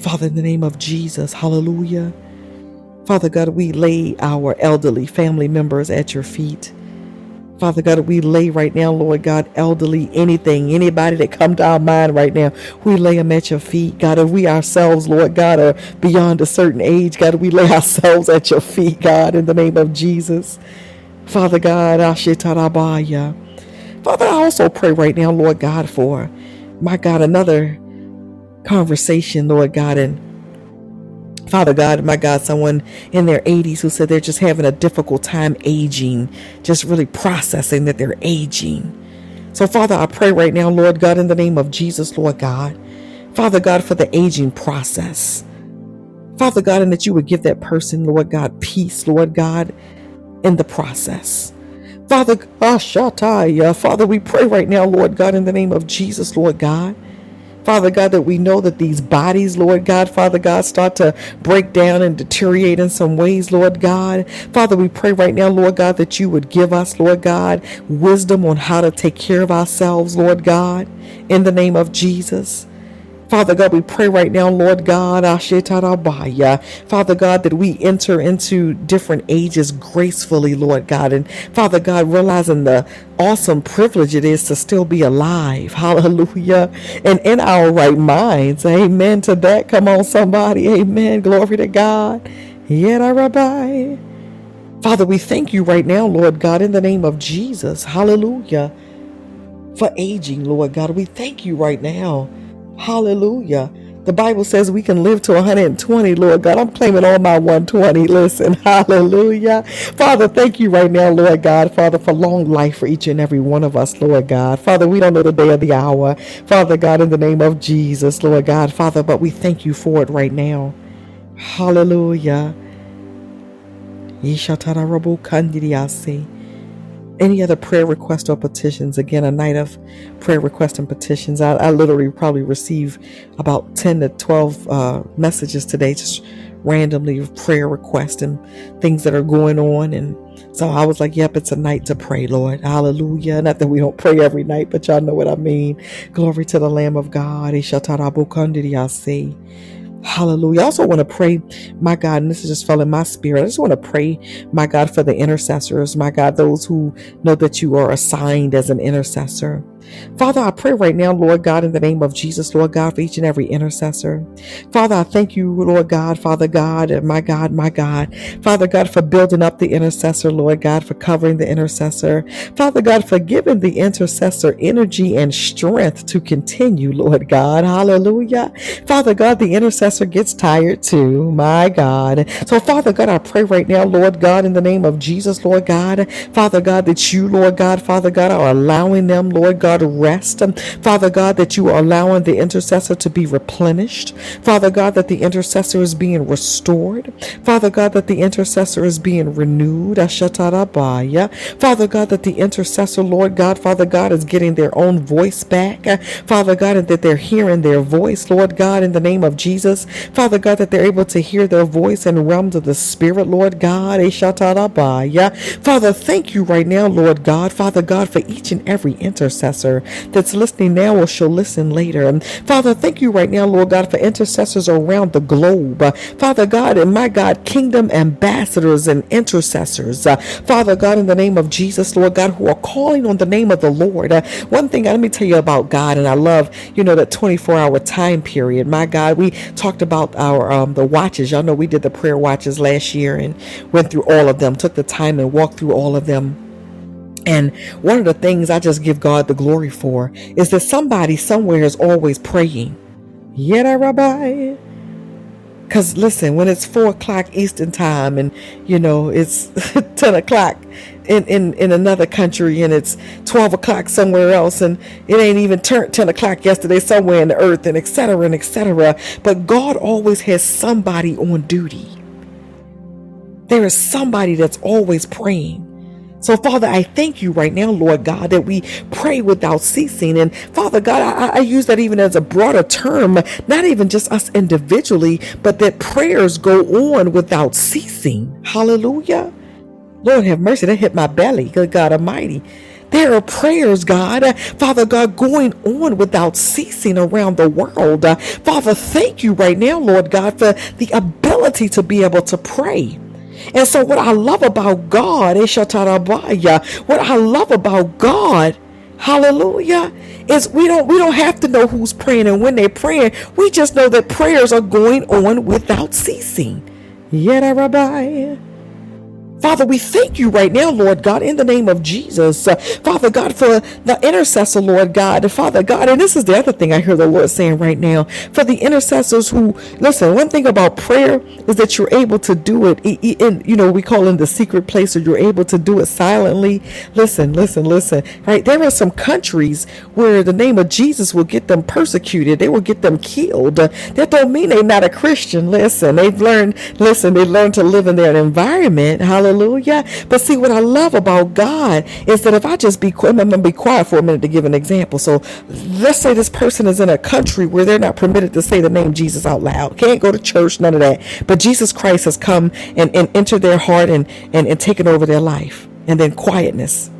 Speaker 1: Father, in the name of Jesus, hallelujah. Father God, we lay our elderly family members at your feet. Father God, we lay right now, Lord God, elderly, anything, anybody that come to our mind right now, we lay them at your feet. God, if we ourselves, Lord God, are beyond a certain age, God, we lay ourselves at your feet, God, in the name of Jesus. Father God, Ashitarabaya. Father, I also pray right now, Lord God, for my God, another conversation, Lord God, and Father God, my God, someone in their 80s who said they're just having a difficult time aging, just really processing that they're aging. So, Father, I pray right now, Lord God, in the name of Jesus, Lord God, Father God, for the aging process. Father God, and that you would give that person, Lord God, peace, Lord God, in the process. Father, Ashataya, Father, we pray right now, Lord God, in the name of Jesus, Lord God. Father God, that we know that these bodies, Lord God, Father God, start to break down and deteriorate in some ways, Lord God. Father, we pray right now, Lord God, that you would give us, Lord God, wisdom on how to take care of ourselves, Lord God, in the name of Jesus. Father God, we pray right now, Lord God, Father God, that we enter into different ages gracefully, Lord God. And Father God, realizing the awesome privilege it is to still be alive. Hallelujah. And in our right minds. Amen to that. Come on, somebody. Amen. Glory to God. Yet, Rabbi. Father, we thank you right now, Lord God, in the name of Jesus. Hallelujah. For aging, Lord God. We thank you right now. Hallelujah. The Bible says we can live to 120, Lord God. I'm claiming all my 120. Listen, hallelujah. Father, thank you right now, Lord God, Father, for long life for each and every one of us, Lord God. Father, we don't know the day or the hour, Father God, in the name of Jesus, Lord God, Father, but we thank you for it right now. Hallelujah any other prayer requests or petitions, again, a night of prayer requests and petitions. I, I literally probably receive about 10 to 12 uh, messages today, just randomly prayer requests and things that are going on. And so I was like, yep, it's a night to pray, Lord. Hallelujah. Not that we don't pray every night, but y'all know what I mean. Glory to the Lamb of God. Hallelujah. I also want to pray, my God, and this is just fell in my spirit. I just want to pray, my God, for the intercessors, my God, those who know that you are assigned as an intercessor. Father, I pray right now, Lord God, in the name of Jesus, Lord God, for each and every intercessor. Father, I thank you, Lord God, Father God, my God, my God. Father God, for building up the intercessor, Lord God, for covering the intercessor. Father God, for giving the intercessor energy and strength to continue, Lord God. Hallelujah. Father God, the intercessor gets tired too, my God. So, Father God, I pray right now, Lord God, in the name of Jesus, Lord God, Father God, that you, Lord God, Father God, are allowing them, Lord God, rest. Um, Father God, that you are allowing the intercessor to be replenished. Father God, that the intercessor is being restored. Father God, that the intercessor is being renewed. Father God, that the intercessor, Lord God, Father God, is getting their own voice back. Father God, and that they're hearing their voice, Lord God, in the name of Jesus. Father God, that they're able to hear their voice in realms of the Spirit, Lord God. Father, thank you right now, Lord God, Father God, for each and every intercessor intercessor that's listening now or she'll listen later. Father, thank you right now, Lord God, for intercessors around the globe. Uh, Father God, and my God, kingdom ambassadors and intercessors. Uh, Father God, in the name of Jesus, Lord God, who are calling on the name of the Lord. Uh, one thing, let me tell you about God, and I love, you know, that 24 hour time period. My God, we talked about our um, the watches. Y'all know we did the prayer watches last year and went through all of them, took the time and walked through all of them. And one of the things I just give God the glory for is that somebody somewhere is always praying. Yet, Rabbi. Because listen, when it's four o'clock Eastern time and you know it's 10 o'clock in, in, in another country and it's 12 o'clock somewhere else and it ain't even turned 10 o'clock yesterday somewhere in the earth and etc. and etc. But God always has somebody on duty. There is somebody that's always praying. So, Father, I thank you right now, Lord God, that we pray without ceasing. And Father God, I, I, use that even as a broader term, not even just us individually, but that prayers go on without ceasing. Hallelujah. Lord have mercy, that hit my belly. Good God Almighty. There are prayers, God, Father God, going on without ceasing around the world. Father, thank you right now, Lord God, for the ability to be able to pray. And so, what I love about God, eh, what I love about God, hallelujah, is we don't we don't have to know who's praying and when they're praying. We just know that prayers are going on without ceasing. Yet, Rabbi. Father, we thank you right now, Lord God, in the name of Jesus. Uh, Father God, for the intercessor, Lord God. Father God, and this is the other thing I hear the Lord saying right now. For the intercessors who, listen, one thing about prayer is that you're able to do it in, you know, we call in the secret place, or you're able to do it silently. Listen, listen, listen, right? There are some countries where the name of Jesus will get them persecuted, they will get them killed. That don't mean they're not a Christian. Listen, they've learned, listen, they learned to live in their environment. Hallelujah Hallelujah. But see, what I love about God is that if I just be quiet, I'm going to be quiet for a minute to give an example. So let's say this person is in a country where they're not permitted to say the name Jesus out loud, can't go to church, none of that. But Jesus Christ has come and, and entered their heart and, and, and taken over their life. And then quietness.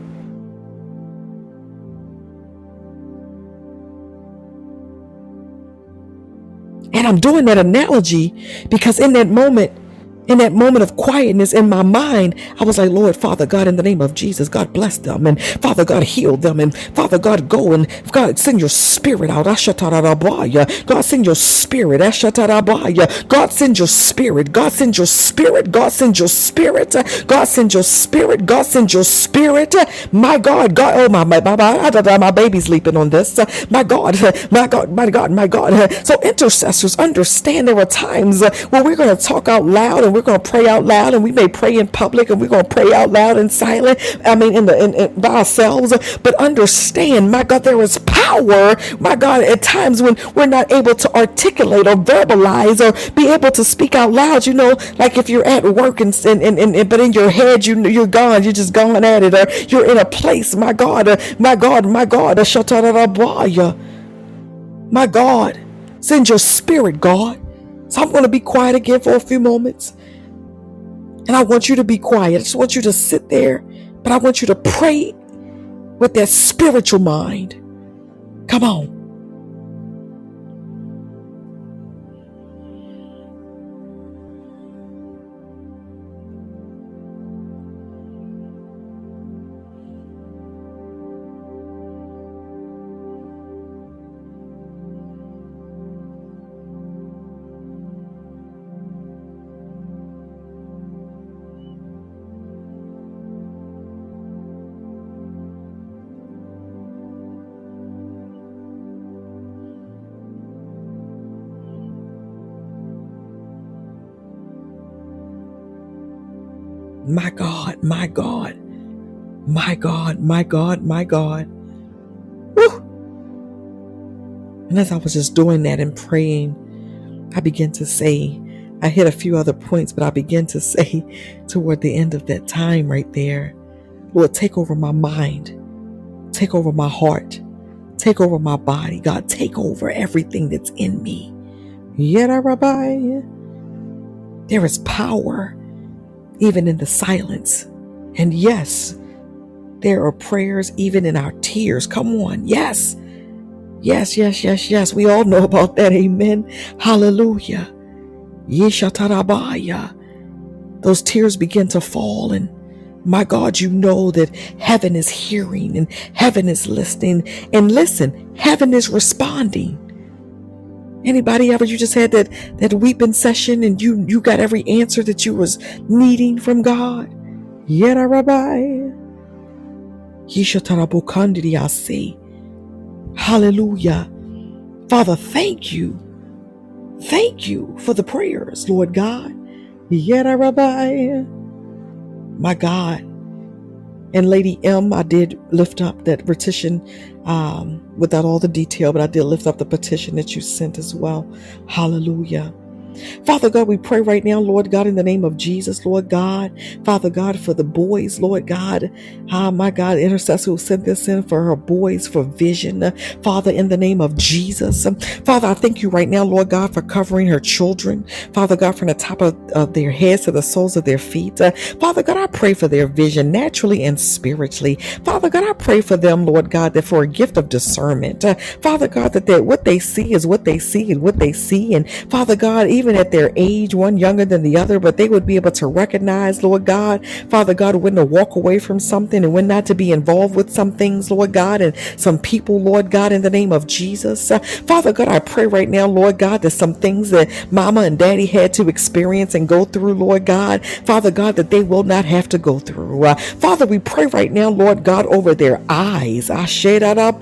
Speaker 1: And I'm doing that analogy because in that moment, in that moment of quietness in my mind, I was like, Lord, Father God, in the name of Jesus, God bless them. And Father God, heal them. And Father God, go and God, send your spirit out. God, send your spirit. God, send your spirit. God, send your spirit. God, send your spirit. God, send your spirit. God, send your spirit. My God, God, oh, my, my, my, my baby's leaping on this. My God, my God, my God, my God. So intercessors understand there are times where we're going to talk out loud and we're going to pray out loud and we may pray in public and we're going to pray out loud in silent i mean in the in, in, by ourselves. But understand my god there is power my god at times when we're not able to articulate or verbalize or be able to speak out loud. You know like if you're at work and and, and, and but in your head you you're gone you're just gone at it or you're in a place my god uh, my god my god uh, my god send your spirit god. So I'm going to be quiet again for a few moments. And I want you to be quiet. I just want you to sit there, but I want you to pray with that spiritual mind. Come on. My God, my God, my God, my God, my God. Woo! And as I was just doing that and praying, I began to say, I hit a few other points, but I began to say toward the end of that time right there, Lord, take over my mind, take over my heart, take over my body. God, take over everything that's in me. Yet, Rabbi, there is power even in the silence. And yes, there are prayers even in our tears. Come on. Yes. Yes, yes, yes, yes. We all know about that. Amen. Hallelujah. Yeshatarabaya. Those tears begin to fall and my God, you know that heaven is hearing and heaven is listening. And listen, heaven is responding. Anybody ever you just had that that weeping session and you you got every answer that you was needing from God? Yera Rabbi. Hallelujah. Father, thank you. Thank you for the prayers, Lord God. Yera Rabbi. My God. And Lady M, I did lift up that petition um, without all the detail, but I did lift up the petition that you sent as well. Hallelujah. Father God, we pray right now, Lord God, in the name of Jesus, Lord God. Father God, for the boys, Lord God. Ah, my God, intercessor who sent this in for her boys for vision. Father, in the name of Jesus. Father, I thank you right now, Lord God, for covering her children. Father God, from the top of, of their heads to the soles of their feet. Uh, Father God, I pray for their vision naturally and spiritually. Father God, I pray for them, Lord God, that for a gift of discernment. Uh, Father God, that they, what they see is what they see and what they see. And Father God, even at their age, one younger than the other, but they would be able to recognize, Lord God, Father God, when to walk away from something and when not to be involved with some things, Lord God, and some people, Lord God, in the name of Jesus. Uh, Father God, I pray right now, Lord God, that some things that mama and daddy had to experience and go through, Lord God, Father God, that they will not have to go through. Uh, Father, we pray right now, Lord God, over their eyes. Father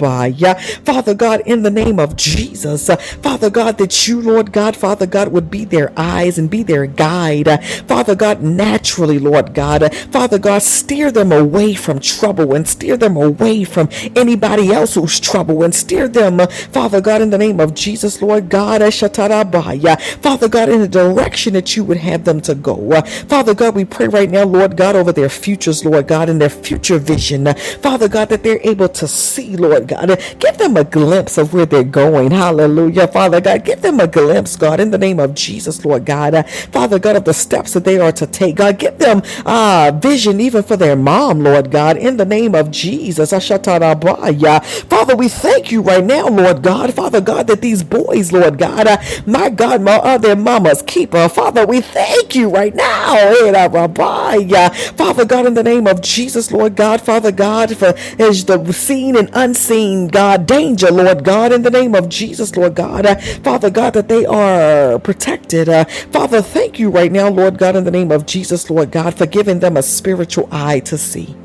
Speaker 1: God, in the name of Jesus, uh, Father God, that you, Lord God, Father God, would be their eyes and be their guide. Father God, naturally, Lord God, Father God, steer them away from trouble and steer them away from anybody else who's trouble and steer them, Father God, in the name of Jesus, Lord God. Father God, in the direction that you would have them to go. Father God, we pray right now, Lord God, over their futures, Lord God, and their future vision. Father God, that they're able to see, Lord God. Give them a glimpse of where they're going. Hallelujah. Father God, give them a glimpse, God, in the name of Jesus, Lord God. Uh, Father God, of the steps that they are to take. God, give them uh, vision even for their mom, Lord God, in the name of Jesus. Father, we thank you right now, Lord God. Father God, that these boys, Lord God, uh, my God, my other mama's keeper. Father, we thank you right now. Father God, in the name of Jesus, Lord God, Father God, for as the seen and unseen, God, danger, Lord God, in the name of Jesus, Lord God. Uh, Father God, that they are protected. Uh, Father, thank you right now, Lord God, in the name of Jesus, Lord God, for giving them a spiritual eye to see.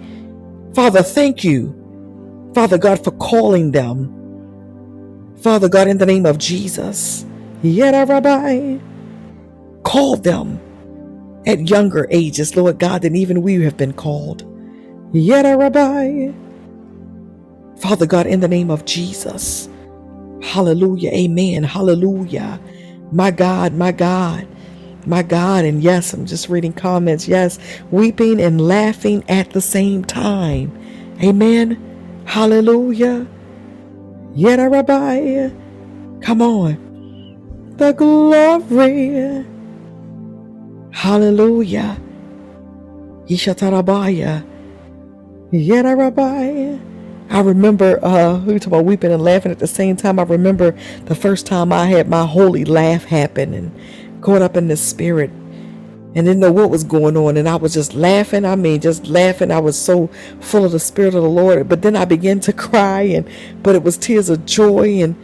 Speaker 1: Father, thank you, Father God, for calling them. Father God, in the name of Jesus, Yada Rabbi, call them at younger ages, Lord God, than even we have been called. Yada Rabbi. Father God, in the name of Jesus. Hallelujah. Amen. Hallelujah. My God, my God, my God. And yes, I'm just reading comments. Yes, weeping and laughing at the same time. Amen. Hallelujah. Yada Rabbi. Come on. The glory. Hallelujah. Yishatarabaya. Yada Rabbi. I remember uh we talk about weeping and laughing at the same time. I remember the first time I had my holy laugh happen and caught up in the spirit and didn't know what was going on and I was just laughing. I mean just laughing. I was so full of the spirit of the Lord. But then I began to cry and but it was tears of joy and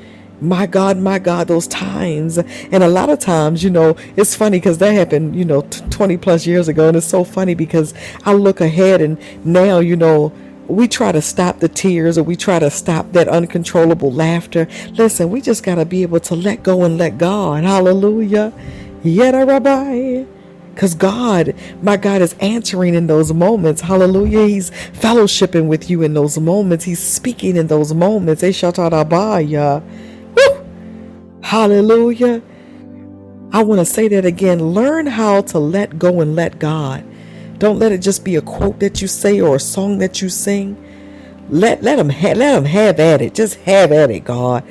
Speaker 1: my God, my God, those times. And a lot of times, you know, it's funny because that happened, you know, t- 20 plus years ago. And it's so funny because I look ahead and now, you know, we try to stop the tears or we try to stop that uncontrollable laughter. Listen, we just got to be able to let go and let God. Hallelujah. Yada Rabbi. Because God, my God, is answering in those moments. Hallelujah. He's fellowshipping with you in those moments. He's speaking in those moments. Hallelujah. I want to say that again. Learn how to let go and let God. Don't let it just be a quote that you say or a song that you sing. Let let them ha- let them have at it. Just have at it, God.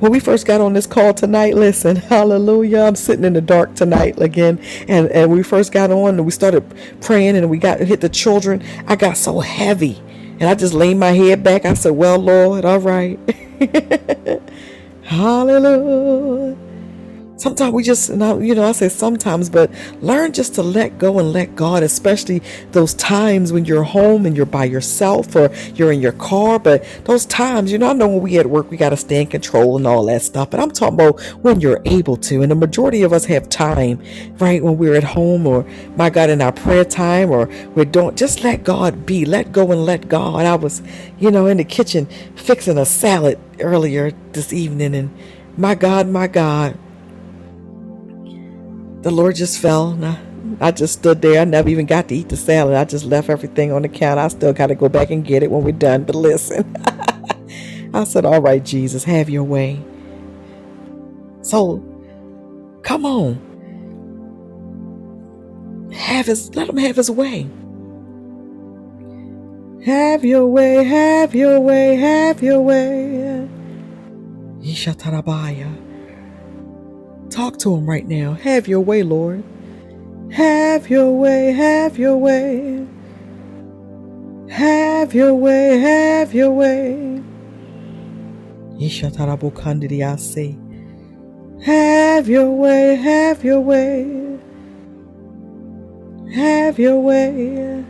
Speaker 1: When we first got on this call tonight, listen, hallelujah. I'm sitting in the dark tonight again. And, and we first got on and we started praying and we got hit the children. I got so heavy. And I just laid my head back. I said, Well, Lord, all right. hallelujah. Sometimes we just, you know, I say sometimes, but learn just to let go and let God, especially those times when you're home and you're by yourself or you're in your car. But those times, you know, I know when we at work, we got to stay in control and all that stuff. But I'm talking about when you're able to. And the majority of us have time, right? When we're at home or, my God, in our prayer time or we're doing, just let God be. Let go and let God. I was, you know, in the kitchen fixing a salad earlier this evening and my God, my God the Lord just fell. And I, just stood there. I never even got to eat the salad. I just left everything on the counter. I still got to go back and get it when we're done. But listen, I said, All right, Jesus, have your way. So come on. have his let him have his way. Have your way, have your way, have your way. Talk to him right now. Have your way, Lord. Have your way, have your way. Have your way, have your way. Have your way, have your way. Have your way.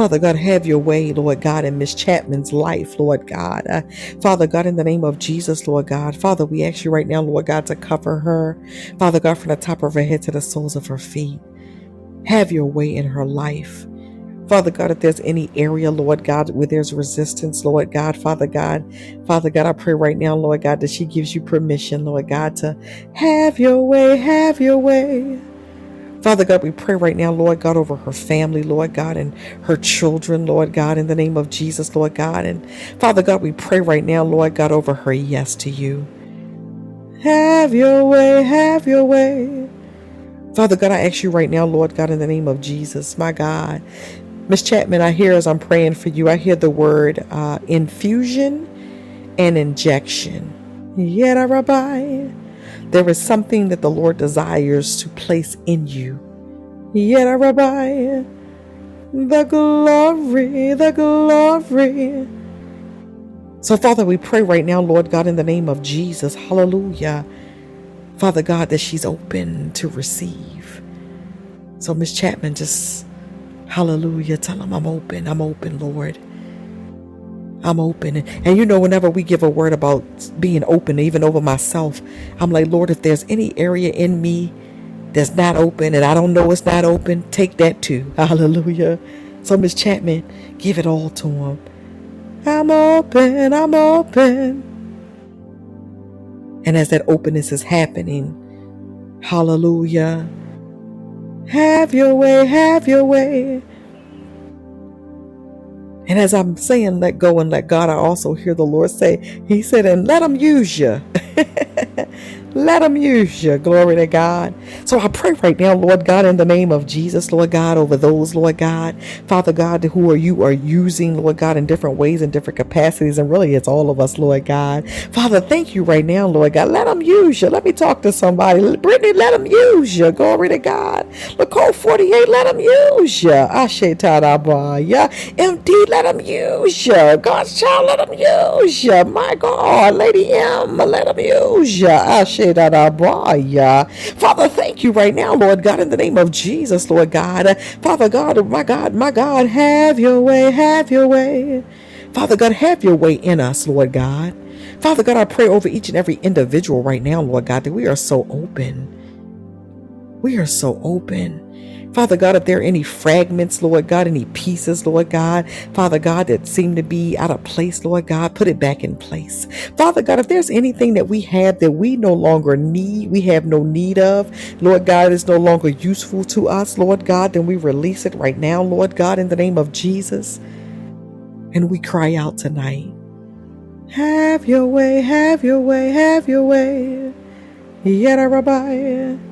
Speaker 1: Father God, have your way, Lord God, in Miss Chapman's life, Lord God. Uh, Father God, in the name of Jesus, Lord God. Father, we ask you right now, Lord God, to cover her. Father God, from the top of her head to the soles of her feet. Have your way in her life. Father God, if there's any area, Lord God, where there's resistance, Lord God, Father God, Father God, I pray right now, Lord God, that she gives you permission, Lord God, to have your way, have your way. Father God, we pray right now, Lord God, over her family, Lord God, and her children, Lord God, in the name of Jesus, Lord God. And Father God, we pray right now, Lord God, over her yes to you. Have your way, have your way. Father God, I ask you right now, Lord God, in the name of Jesus, my God, Miss Chapman, I hear as I'm praying for you, I hear the word uh, infusion and injection. Yet, Rabbi, there is something that the Lord desires to place in you. Yet, the glory, the glory. So, Father, we pray right now, Lord God, in the name of Jesus, hallelujah. Father God, that she's open to receive. So, Miss Chapman, just Hallelujah. Tell him I'm open. I'm open, Lord. I'm open. And you know, whenever we give a word about being open, even over myself, I'm like, Lord, if there's any area in me that's not open and I don't know it's not open, take that too. Hallelujah. So, Miss Chapman, give it all to him. I'm open. I'm open. And as that openness is happening, hallelujah. Have your way, have your way. And as I'm saying, let go and let God, I also hear the Lord say, He said, and let Him use you. Let them use you. Glory to God. So I pray right now, Lord God, in the name of Jesus, Lord God, over those, Lord God, Father God, who are you are using, Lord God, in different ways and different capacities. And really, it's all of us, Lord God. Father, thank you right now, Lord God. Let them use you. Let me talk to somebody. Brittany, let them use you. Glory to God. Nicole 48, let them use you. Ashe Tadabaya. MD, let them use you. God's child, let them use you. My God. Lady M, let them use you. Ashe Father, thank you right now, Lord God, in the name of Jesus, Lord God. Father God, my God, my God, have your way, have your way. Father God, have your way in us, Lord God. Father God, I pray over each and every individual right now, Lord God, that we are so open. We are so open. Father God, if there are any fragments, Lord God, any pieces, Lord God, Father God, that seem to be out of place, Lord God, put it back in place. Father God, if there's anything that we have that we no longer need, we have no need of, Lord God, is no longer useful to us, Lord God, then we release it right now, Lord God, in the name of Jesus. And we cry out tonight. Have your way, have your way, have your way. Yet, Rabbi.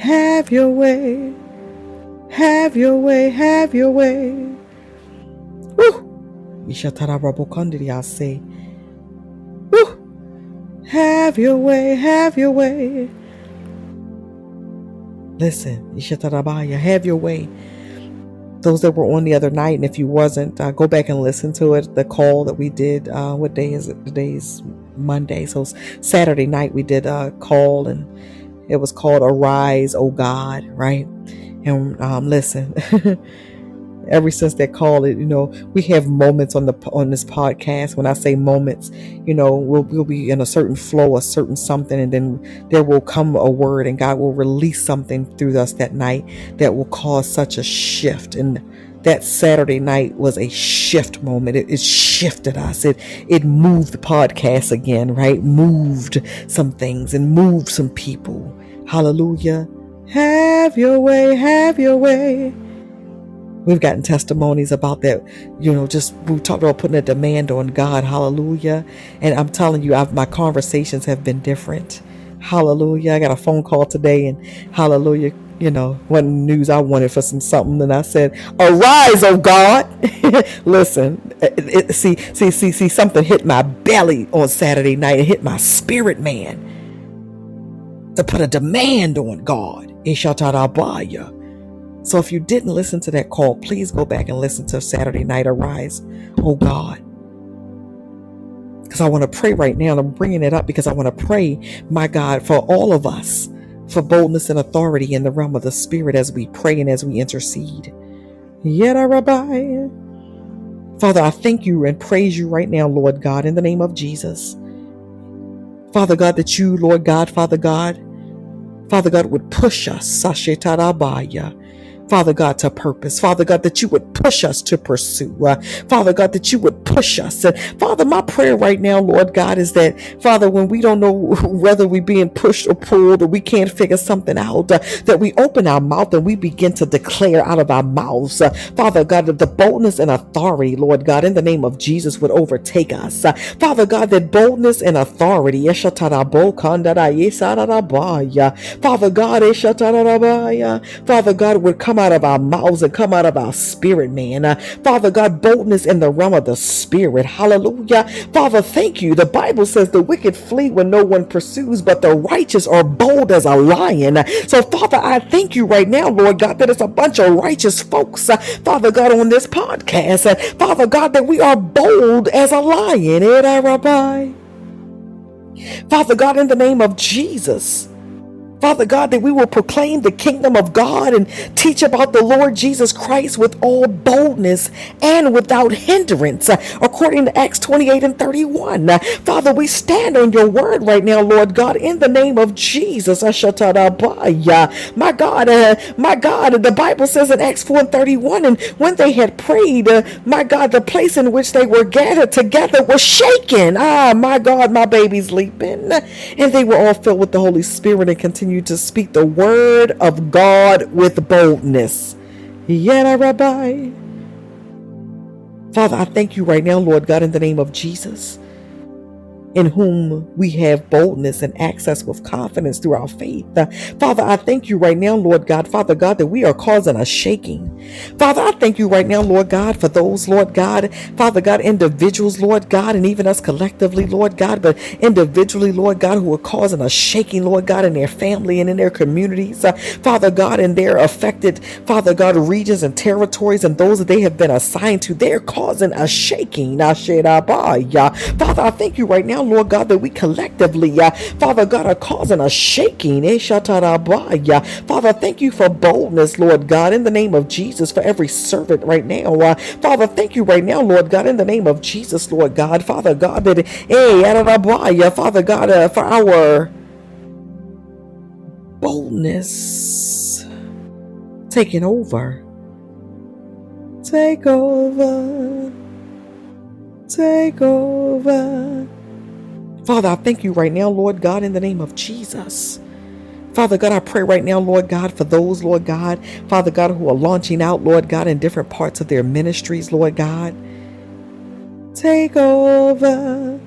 Speaker 1: Have your way. Have your way. Have your way. Woo! say. Woo! Have your way. Have your way. Listen, Ishatarabaya, have your way. Those that were on the other night, and if you wasn't, uh, go back and listen to it. The call that we did. Uh, what day is it? Today's Monday, so Saturday night we did a call and it was called Arise, O God, right? And um, listen, ever since that call, it you know we have moments on the on this podcast. When I say moments, you know we'll we'll be in a certain flow, a certain something, and then there will come a word, and God will release something through us that night that will cause such a shift and that Saturday night was a shift moment. It, it, shifted us. It it moved the podcast again, right? Moved some things and moved some people. Hallelujah. Have your way, have your way. We've gotten testimonies about that. You know, just we talked about putting a demand on God. Hallelujah. And I'm telling you, I've, my conversations have been different. Hallelujah. I got a phone call today and hallelujah. you know, one news I wanted for some something, and I said, "Arise, oh God!" Listen, it, it, see, see, see, see, something hit my belly on Saturday night. It hit my spirit, man, to put a demand on God. So if you didn't listen to that call, please go back and listen to Saturday night. Arise, oh God because I want to pray right now. And I'm bringing it up because I want to pray, my God, for all of us for boldness and authority in the realm of the Spirit as we pray and as we intercede. Yet, Rabbi. Father, I thank you and praise you right now, Lord God, in the name of Jesus. Father God, that you, Lord God, Father God, Father God, would push us, Sashetarabaya, Father God, to purpose. Father God, that you would push us to pursue. Uh, Father God, that you would push us. Father, my prayer right now, Lord God, is that, Father, when we don't know whether we're being pushed or pulled or we can't figure something out, uh, that we open our mouth and we begin to declare out of our mouths, uh, Father God, that the boldness and authority, Lord God, in the name of Jesus would overtake us. Uh, Father God, that boldness and authority, Father God, Father God, would come out of our mouths and come out of our spirit, man. Uh, Father God, boldness in the realm of the spirit. Hallelujah. Father, thank you. The Bible says the wicked flee when no one pursues, but the righteous are bold as a lion. So, Father, I thank you right now, Lord God, that it's a bunch of righteous folks, uh, Father God, on this podcast. Uh, Father God, that we are bold as a lion. Father God, in the name of Jesus. Father God, that we will proclaim the kingdom of God and teach about the Lord Jesus Christ with all boldness and without hindrance, uh, according to Acts 28 and 31. Uh, Father, we stand on your word right now, Lord God, in the name of Jesus. My God, uh, my God, the Bible says in Acts 4 and 31, and when they had prayed, uh, my God, the place in which they were gathered together was shaken. Ah, my God, my baby's leaping. And they were all filled with the Holy Spirit and continued continue to speak the word of God with boldness. Yet, Rabbi. Father, I thank you right now, Lord God, in the name of Jesus in whom we have boldness and access with confidence through our faith. Uh, Father, I thank you right now, Lord God, Father God, that we are causing a shaking. Father, I thank you right now, Lord God, for those, Lord God, Father God, individuals, Lord God, and even us collectively, Lord God, but individually, Lord God, who are causing a shaking, Lord God, in their family and in their communities, uh, Father God, in their affected, Father God, regions and territories and those that they have been assigned to, they're causing a shaking. Father, I thank you right now now, Lord God, that we collectively, uh, Father God, are causing a shaking. Eh, Father, thank you for boldness, Lord God, in the name of Jesus, for every servant right now. Uh, Father, thank you right now, Lord God, in the name of Jesus, Lord God, Father God, that, eh, Father God, uh, for our boldness taking over. Take over. Take over. Father, I thank you right now, Lord God, in the name of Jesus. Father God, I pray right now, Lord God, for those, Lord God, Father God, who are launching out, Lord God, in different parts of their ministries, Lord God. Take over.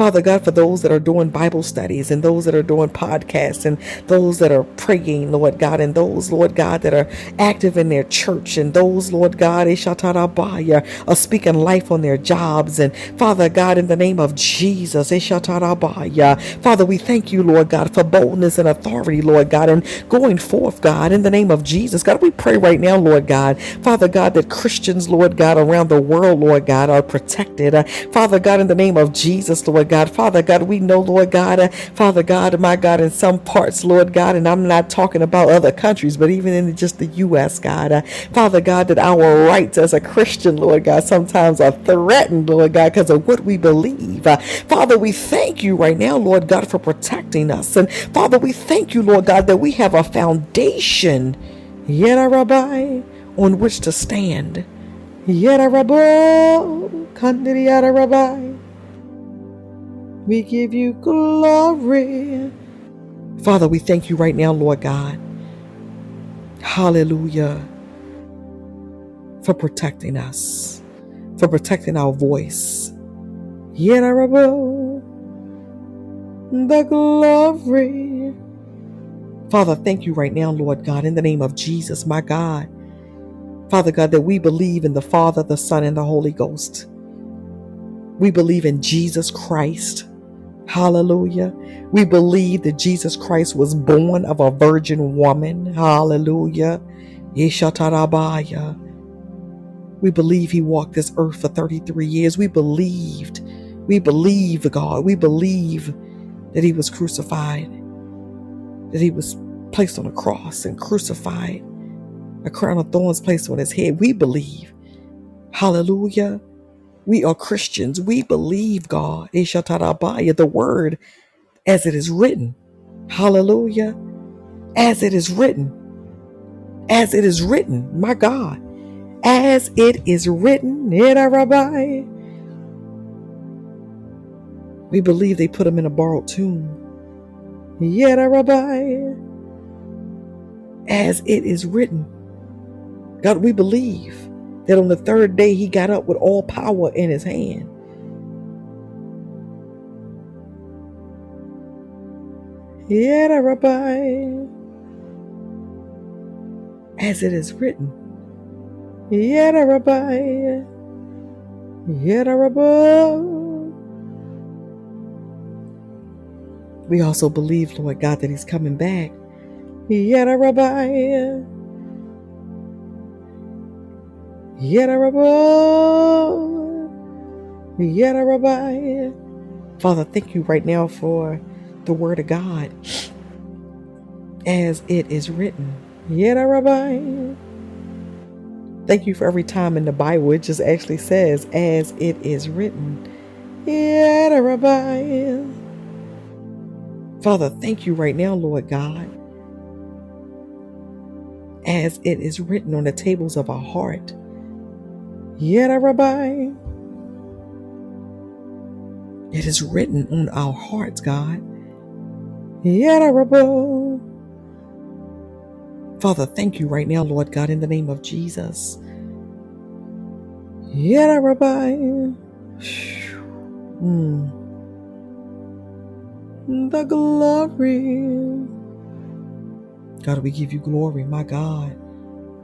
Speaker 1: Father God, for those that are doing Bible studies and those that are doing podcasts and those that are praying, Lord God, and those, Lord God, that are active in their church and those, Lord God, are speaking life on their jobs. And Father God, in the name of Jesus, they shatta rabaya. Father, we thank you, Lord God, for boldness and authority, Lord God, and going forth, God, in the name of Jesus. God, we pray right now, Lord God, Father God, that Christians, Lord God, around the world, Lord God, are protected. Uh, Father God, in the name of Jesus, Lord God. Father God, we know, Lord God, uh, Father God, my God, in some parts, Lord God, and I'm not talking about other countries, but even in just the U.S., God, uh, Father God, that our rights as a Christian, Lord God, sometimes are threatened, Lord God, because of what we believe. Uh, Father, we thank you right now, Lord God, for protecting us. And Father, we thank you, Lord God, that we have a foundation, yet rabbi, on which to stand. Yet a rabbi, rabbi. We give you glory. Father, we thank you right now, Lord God. Hallelujah. For protecting us, for protecting our voice. The glory. Father, thank you right now, Lord God, in the name of Jesus, my God. Father God, that we believe in the Father, the Son, and the Holy Ghost. We believe in Jesus Christ. Hallelujah. We believe that Jesus Christ was born of a virgin woman. Hallelujah. Ishatarabaya. We believe he walked this earth for 33 years. We believed. We believe, God. We believe that he was crucified, that he was placed on a cross and crucified, a crown of thorns placed on his head. We believe. Hallelujah. We are Christians. We believe God. Ishatarabaya, the word as it is written. Hallelujah. As it is written. As it is written. My God. As it is written. Rabbi. We believe they put him in a borrowed tomb. Rabbi. As it is written. God, we believe that on the third day he got up with all power in his hand. Yeah, Rabbi. As it is written. Yeah, Rabbi. Yeah, Rabbi. We also believe, Lord God, that he's coming back. Yeah, Rabbi. Rabbi. Father, thank you right now for the word of God as it is written. Rabbi. Thank you for every time in the Bible it just actually says as it is written. Rabbi. Father, thank you right now, Lord God, as it is written on the tables of our heart. Yet, Rabbi. It is written on our hearts, God. Yet, Rabbi. Father, thank you right now, Lord God, in the name of Jesus. Yet, Rabbi. Mm. The glory. God, we give you glory, my God.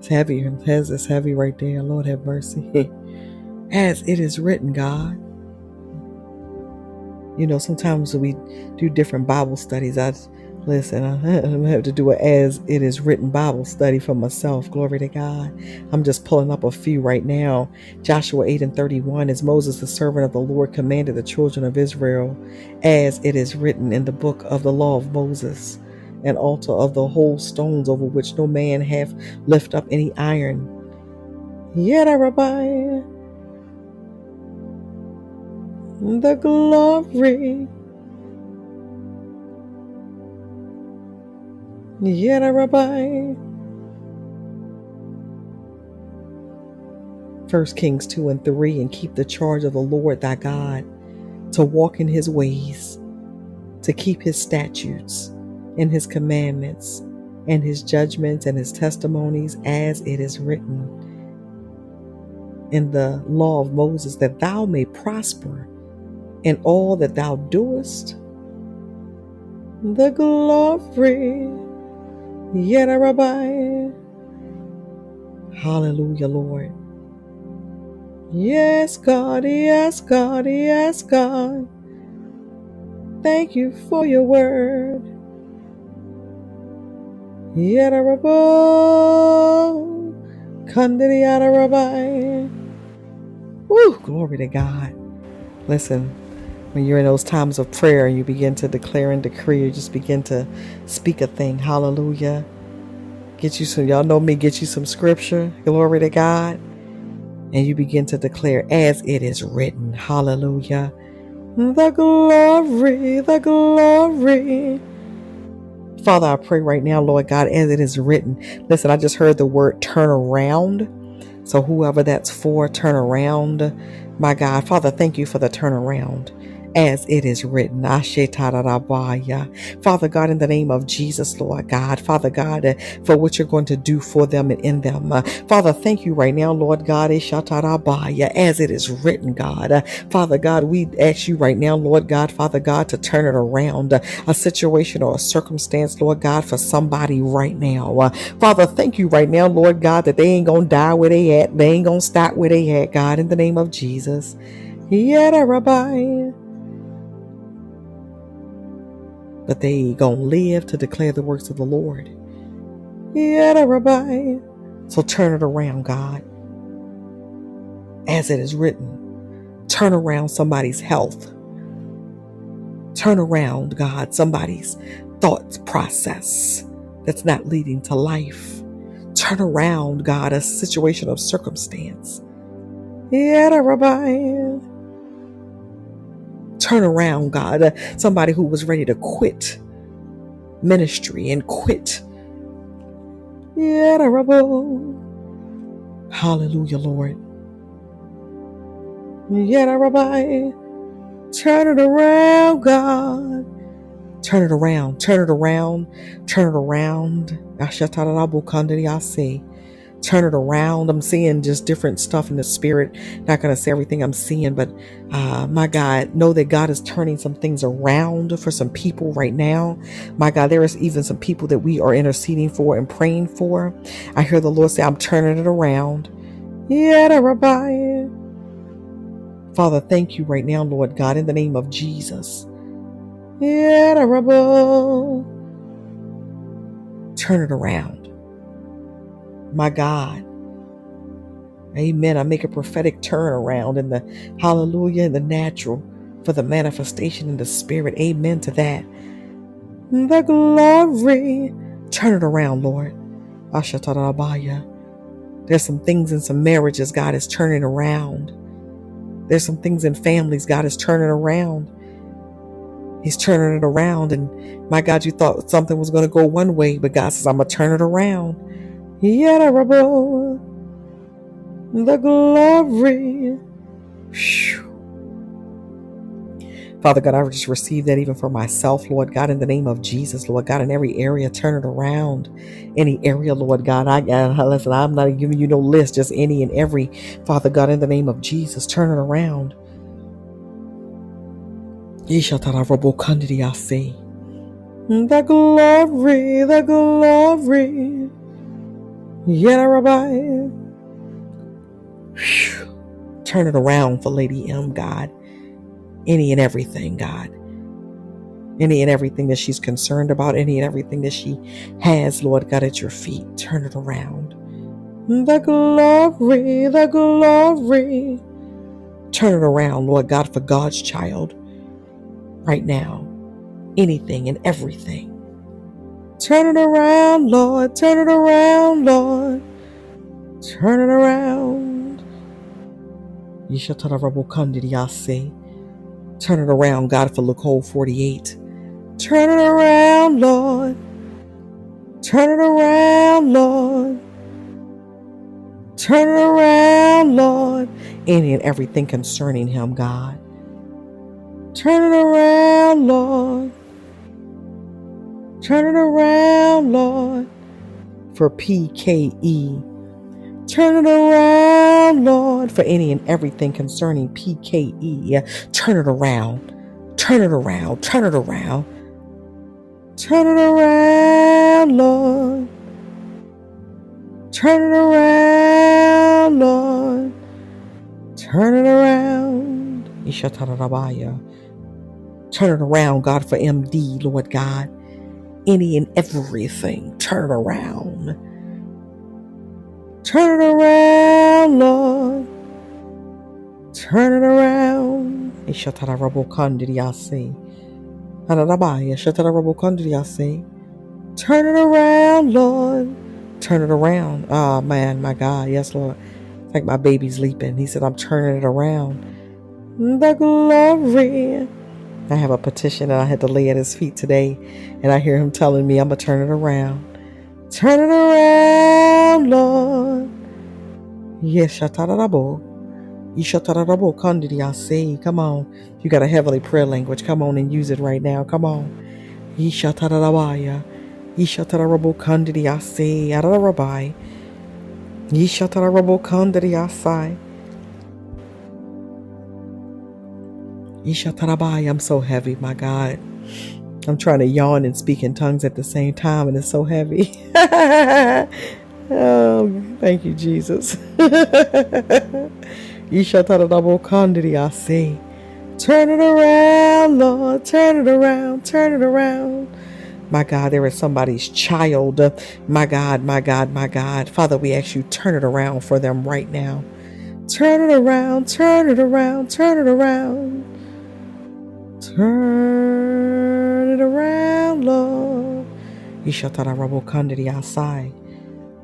Speaker 1: It's heavy. It this heavy right there. Lord have mercy. As it is written, God. You know, sometimes we do different Bible studies. I listen, I have to do it as it is written Bible study for myself. Glory to God. I'm just pulling up a few right now. Joshua 8 and 31 As Moses, the servant of the Lord, commanded the children of Israel, as it is written in the book of the law of Moses an altar of the whole stones over which no man hath lift up any iron. Yet, Rabbi, the glory. Yet, Rabbi. First Kings 2 and 3 and keep the charge of the Lord thy God, to walk in his ways, to keep his statutes in his commandments and his judgments and his testimonies as it is written in the law of Moses, that thou may prosper in all that thou doest. The glory, yet. Hallelujah, Lord. Yes, God, yes, God, yes, God. Thank you for your word. Yadarabo, Kandiri Yadarabai. Woo, glory to God. Listen, when you're in those times of prayer and you begin to declare and decree, you just begin to speak a thing. Hallelujah. Get you some, y'all know me, get you some scripture. Glory to God. And you begin to declare as it is written. Hallelujah. The glory, the glory. Father, I pray right now, Lord God, as it is written. Listen, I just heard the word turn around. So, whoever that's for, turn around. My God, Father, thank you for the turnaround. As it is written. Father God, in the name of Jesus, Lord God, Father God, uh, for what you're going to do for them and in them. Uh, Father, thank you right now, Lord God, as it is written, God. Uh, Father God, we ask you right now, Lord God, Father God, to turn it around, a situation or a circumstance, Lord God, for somebody right now. Father, thank you right now, Lord God, that they ain't gonna die where they at. They ain't gonna stop where they at, God, in the name of Jesus. Yeah, Rabbi. But they gonna live to declare the works of the Lord. Yeah, Rabbi. So turn it around, God. As it is written, turn around somebody's health. Turn around, God, somebody's thought process that's not leading to life. Turn around, God, a situation of circumstance. Yeah, Rabbi. Turn around, God, uh, somebody who was ready to quit ministry and quit. Yeah. Hallelujah, Lord. Yeah, Rabbi. Turn it around, God. Turn it around. Turn it around. Turn it around. Turn it around. I'm seeing just different stuff in the spirit. Not going to say everything I'm seeing, but uh, my God, know that God is turning some things around for some people right now. My God, there is even some people that we are interceding for and praying for. I hear the Lord say, I'm turning it around. Yeah, Rabbi. Father, thank you right now, Lord God, in the name of Jesus. Yeah, Rabbi. Turn it around. My God. Amen. I make a prophetic turnaround in the hallelujah in the natural for the manifestation in the spirit. Amen to that. The glory. Turn it around, Lord. There's some things in some marriages God is turning around. There's some things in families God is turning around. He's turning it around. And my God, you thought something was going to go one way, but God says, I'm going to turn it around. Yeah, the glory. Father God, I just received that even for myself, Lord God, in the name of Jesus, Lord God, in every area, turn it around. Any area, Lord God, I got, listen, I'm not giving you no list, just any and every, Father God, in the name of Jesus, turn it around. The glory, the glory. Yeah, Rabbi. Turn it around for Lady M, God any and everything, God. Any and everything that she's concerned about, any and everything that she has, Lord God, at your feet. Turn it around. The glory, the glory. Turn it around, Lord God, for God's child right now. Anything and everything. Turn it around, Lord. Turn it around, Lord. Turn it around. Yashatarabokandidiyase. Turn it around, God, for Nicole 48. Turn it around, Lord. Turn it around, Lord. Turn it around, Lord. Any and everything concerning him, God. Turn it around, Lord. Turn it around, Lord. For PKE Turn it around, Lord, for any and everything concerning PKE. Turn it around. Turn it around. Turn it around. Turn it around, Lord. Turn it around, Lord. Turn it around. Ishatarabaya. Turn it around, God, for MD, Lord God. Any and everything. Turn around. Turn it around, Lord. Turn it around. Turn it around, Lord. Turn it around. Oh man, my God. Yes, Lord. It's like my baby's leaping. He said, I'm turning it around. The glory. I have a petition that I had to lay at his feet today, and I hear him telling me I'm gonna turn it around. Turn it around, Lord. Yes, Shatarabo. Ishatarabo kandidiyase. Come on. You got a heavenly prayer language. Come on and use it right now. Come on. Ishatarabaya. Ishatarabo kandidiyase. Ararabai. Ishatarabo kandidiyasai. I'm so heavy, my God. I'm trying to yawn and speak in tongues at the same time, and it's so heavy. oh, thank you, Jesus. Turn it around, Lord. Turn it around. Turn it around. My God, there is somebody's child. My God, my God, my God. Father, we ask you turn it around for them right now. Turn it around, turn it around, turn it around. Turn it around, Lord. Ishatarabokandiri asai.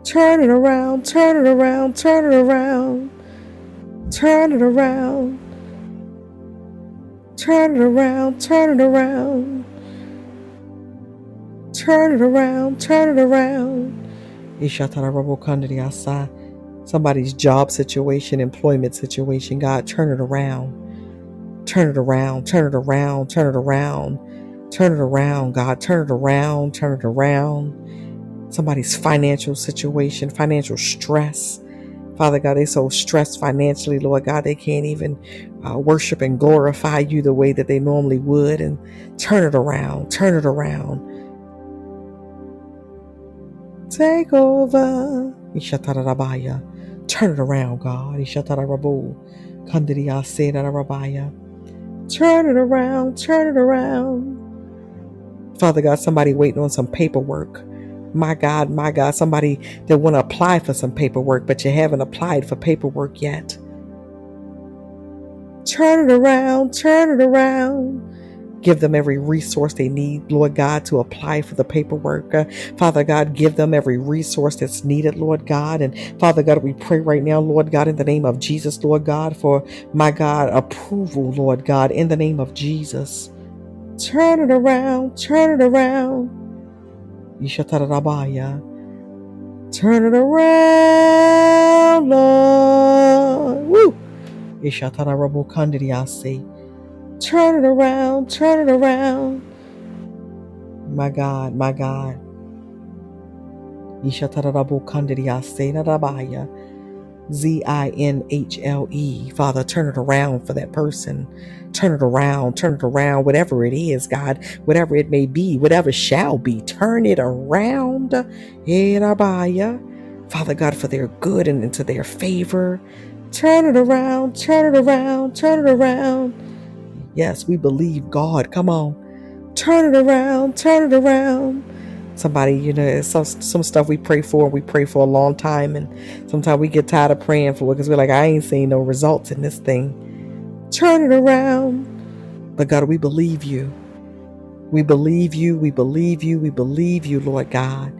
Speaker 1: Turn it around, turn it around, turn it around. Turn it around. Turn it around, turn it around. Turn it around, turn it around. Ishatarabokandriasa. Somebody's job situation, employment situation, God, turn it around. Turn it around, turn it around, turn it around. Turn it around, God, turn it around, turn it around. Somebody's financial situation, financial stress. Father God, they're so stressed financially, Lord God, they can't even uh, worship and glorify you the way that they normally would. And turn it around, turn it around. Take over. Turn it around, God. Kandiriyasirabaya. Turn it around, turn it around. Father God, somebody waiting on some paperwork. My God, my God, somebody that want to apply for some paperwork, but you haven't applied for paperwork yet. Turn it around, turn it around. Give them every resource they need, Lord God, to apply for the paperwork. Uh, Father God, give them every resource that's needed, Lord God. And Father God, we pray right now, Lord God, in the name of Jesus, Lord God, for my God, approval, Lord God, in the name of Jesus. Turn it around, turn it around. Ishatarabaya. Turn it around, Lord. Woo! Ishatarabu kandidiase. Turn it around, turn it around. My God, my God. Z I N H L E. Father, turn it around for that person. Turn it around, turn it around, whatever it is, God, whatever it may be, whatever shall be, turn it around. Father God, for their good and into their favor. Turn it around, turn it around, turn it around. Yes, we believe God. Come on. Turn it around, turn it around. Somebody, you know, some some stuff we pray for, we pray for a long time, and sometimes we get tired of praying for it because we're like, I ain't seeing no results in this thing. Turn it around. But God, we believe you. We believe you. We believe you. We believe you, Lord God.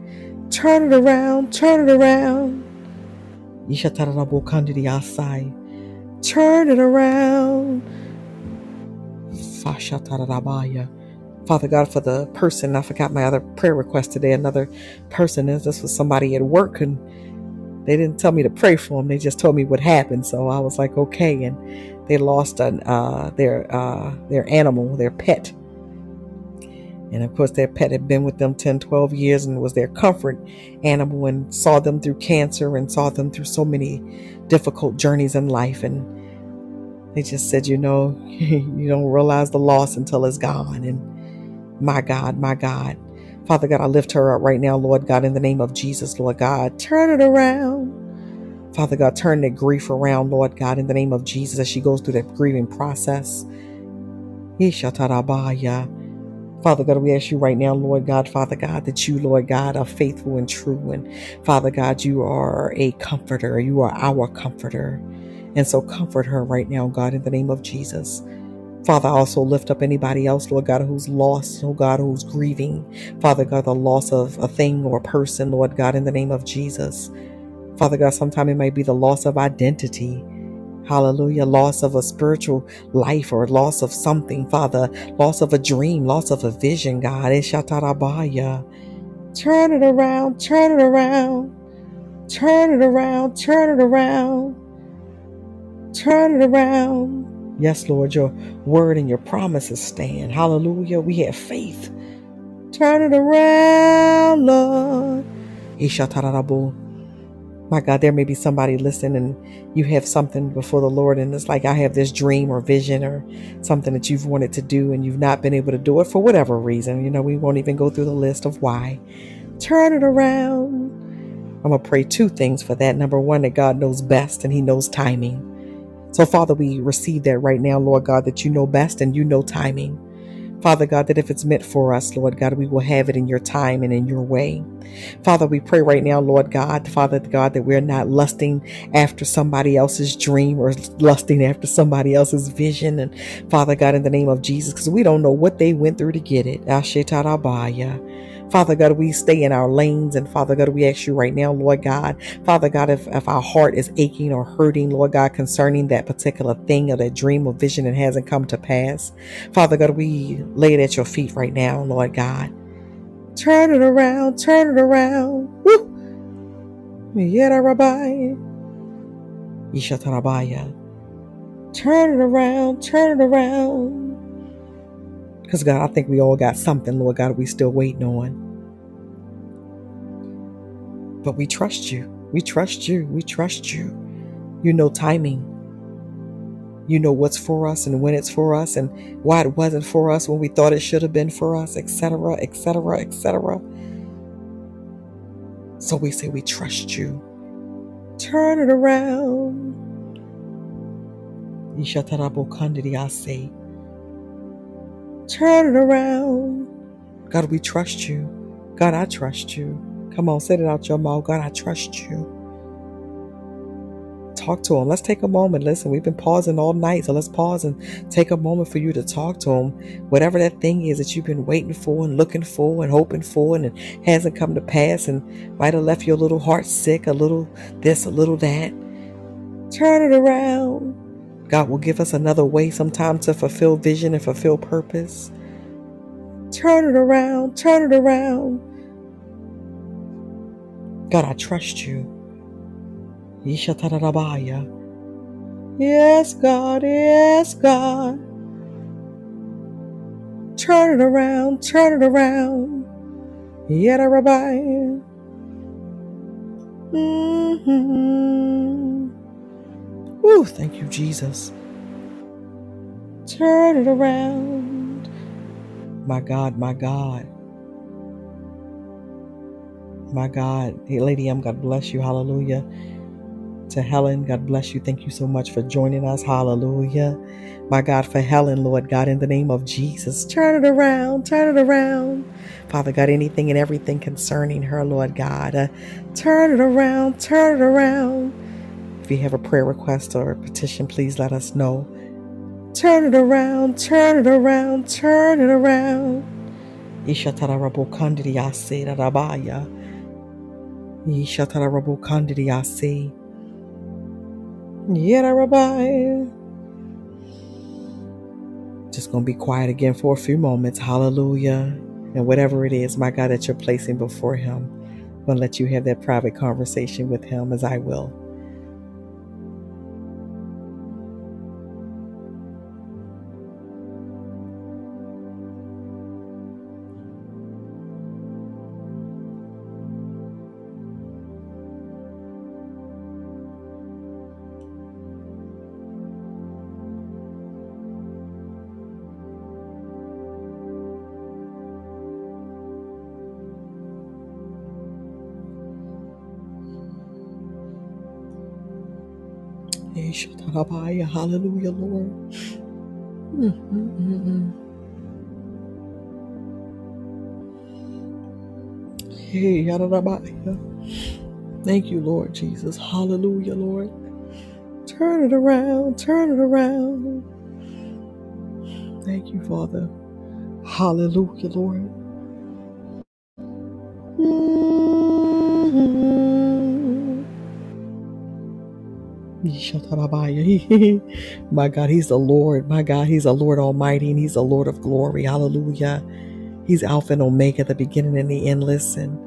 Speaker 1: Turn it around. Turn it around. Turn it around. Father God, for the person, I forgot my other prayer request today. Another person, is this was somebody at work, and they didn't tell me to pray for them. They just told me what happened. So I was like, okay. And they lost an, uh, their uh, their animal, their pet. And of course, their pet had been with them 10, 12 years and was their comfort animal and saw them through cancer and saw them through so many difficult journeys in life. And they just said, you know, you don't realize the loss until it's gone. And my God, my God. Father God, I lift her up right now, Lord God, in the name of Jesus, Lord God. Turn it around. Father God, turn that grief around, Lord God, in the name of Jesus, as she goes through that grieving process. Father God, we ask you right now, Lord God, Father God, that you, Lord God, are faithful and true. And Father God, you are a comforter. You are our comforter. And so comfort her right now, God, in the name of Jesus. Father, I also lift up anybody else, Lord God, who's lost, oh God, who's grieving. Father God, the loss of a thing or a person, Lord God, in the name of Jesus. Father God, sometimes it might be the loss of identity. Hallelujah. Loss of a spiritual life or loss of something, Father. Loss of a dream, loss of a vision, God. Turn it around, turn it around, turn it around, turn it around. Turn it around. Yes, Lord, your word and your promises stand. Hallelujah. We have faith. Turn it around, Lord. My God, there may be somebody listening and you have something before the Lord, and it's like I have this dream or vision or something that you've wanted to do and you've not been able to do it for whatever reason. You know, we won't even go through the list of why. Turn it around. I'm going to pray two things for that. Number one, that God knows best and He knows timing. So, Father, we receive that right now, Lord God, that you know best and you know timing. Father God, that if it's meant for us, Lord God, we will have it in your time and in your way. Father, we pray right now, Lord God, Father God, that we're not lusting after somebody else's dream or lusting after somebody else's vision. And Father God, in the name of Jesus, because we don't know what they went through to get it. Father God, we stay in our lanes. And Father God, we ask you right now, Lord God, Father God, if, if our heart is aching or hurting, Lord God, concerning that particular thing or that dream or vision that hasn't come to pass, Father God, we lay it at your feet right now, Lord God. Turn it around, turn it around. Woo! Yera Rabbi. Ishatarabaya. Turn it around, turn it around. Because, God, I think we all got something, Lord God, we still waiting on. But we trust you. We trust you. We trust you. You know timing. You know what's for us and when it's for us and why it wasn't for us when we thought it should have been for us, etc., etc., etc. So we say we trust you. Turn it around. Turn it around. God, we trust you. God, I trust you. Come on, say it out your mouth. God, I trust you. Talk to him. Let's take a moment. Listen, we've been pausing all night, so let's pause and take a moment for you to talk to him. Whatever that thing is that you've been waiting for and looking for and hoping for and it hasn't come to pass and might have left your little heart sick, a little this, a little that. Turn it around. God will give us another way sometime to fulfill vision and fulfill purpose. Turn it around, turn it around. God, I trust you. Yes, God, yes, God. Turn it around, turn it around. Yet, Rabbi. Mm-hmm. Thank you, Jesus. Turn it around. My God, my God. My God. Hey, Lady M, God bless you. Hallelujah. To Helen, God bless you. Thank you so much for joining us. Hallelujah. My God, for Helen, Lord God, in the name of Jesus, turn it around, turn it around. Father God, anything and everything concerning her, Lord God, uh, turn it around, turn it around. If you have a prayer request or a petition, please let us know. Turn it around, turn it around, turn it around. Rabaya. Ishatarabu kandidiyase. Yera rabaya. Just gonna be quiet again for a few moments. Hallelujah. And whatever it is, my God, that you're placing before Him, I'm gonna let you have that private conversation with Him as I will. Hallelujah, Lord. Mm-hmm. Thank you, Lord Jesus. Hallelujah, Lord. Turn it around, turn it around. Thank you, Father. Hallelujah, Lord. My God, He's the Lord. My God, He's the Lord Almighty and He's the Lord of glory. Hallelujah. He's Alpha and Omega, the beginning and the end. Listen,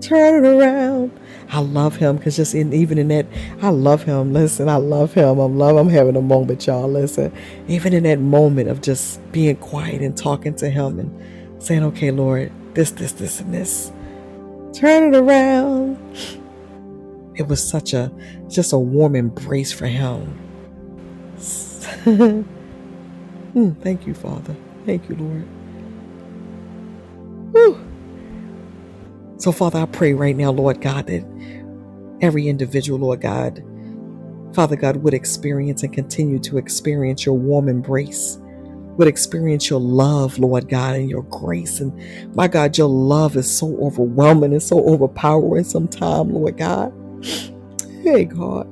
Speaker 1: turn it around. I love him because just in, even in that, I love him. Listen, I love him. I'm love. I'm having a moment, y'all. Listen, even in that moment of just being quiet and talking to him and saying, "Okay, Lord, this, this, this, and this, turn it around." It was such a, just a warm embrace for him. mm, thank you, Father. Thank you, Lord. Whew. So, Father, I pray right now, Lord God, that every individual, Lord God, Father God, would experience and continue to experience your warm embrace, would experience your love, Lord God, and your grace. And my God, your love is so overwhelming and so overpowering sometimes, Lord God. Hey, God.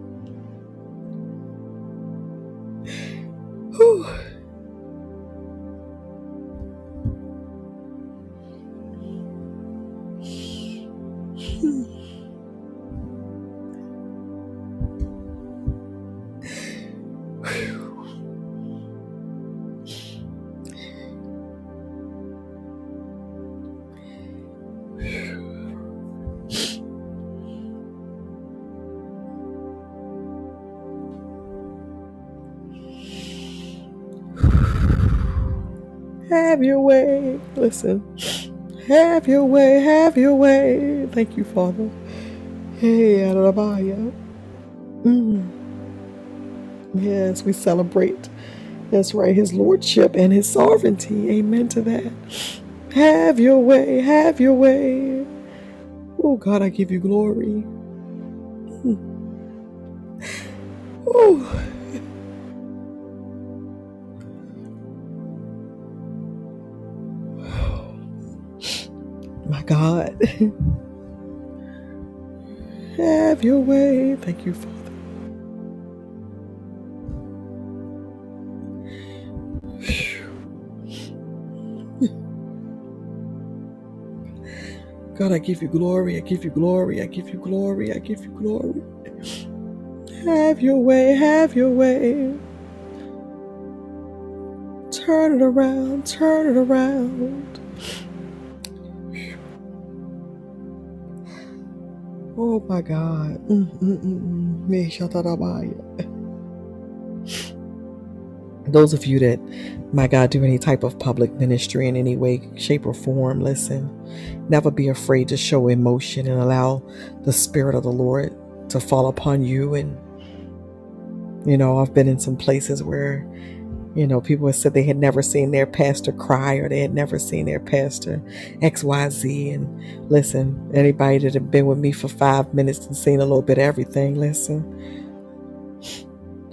Speaker 1: Whew. Listen. Have your way. Have your way. Thank you, Father. Hey, Adonabaya. Mm. Yes, we celebrate. That's right, his lordship and his sovereignty. Amen to that. Have your way. Have your way. Oh, God, I give you glory. Mm. Oh. God. Have your way. Thank you, Father. God, I give you glory. I give you glory. I give you glory. I give you glory. Have your way. Have your way. Turn it around. Turn it around. My God. Mm, mm, mm. Those of you that, my God, do any type of public ministry in any way, shape, or form, listen. Never be afraid to show emotion and allow the Spirit of the Lord to fall upon you. And, you know, I've been in some places where you know, people have said they had never seen their pastor cry or they had never seen their pastor XYZ. And listen, anybody that had been with me for five minutes and seen a little bit of everything, listen.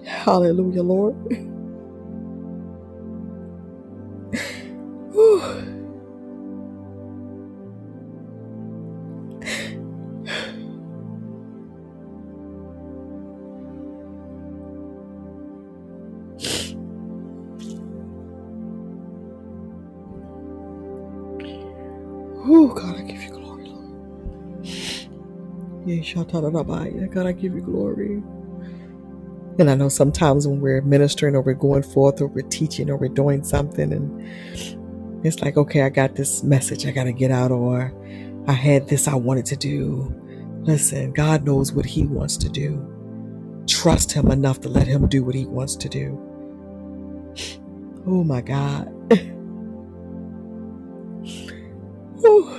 Speaker 1: Hallelujah, Lord. God, I give you glory. And I know sometimes when we're ministering or we're going forth or we're teaching or we're doing something, and it's like, okay, I got this message I got to get out, or I had this I wanted to do. Listen, God knows what He wants to do. Trust Him enough to let Him do what He wants to do. Oh my God. Thank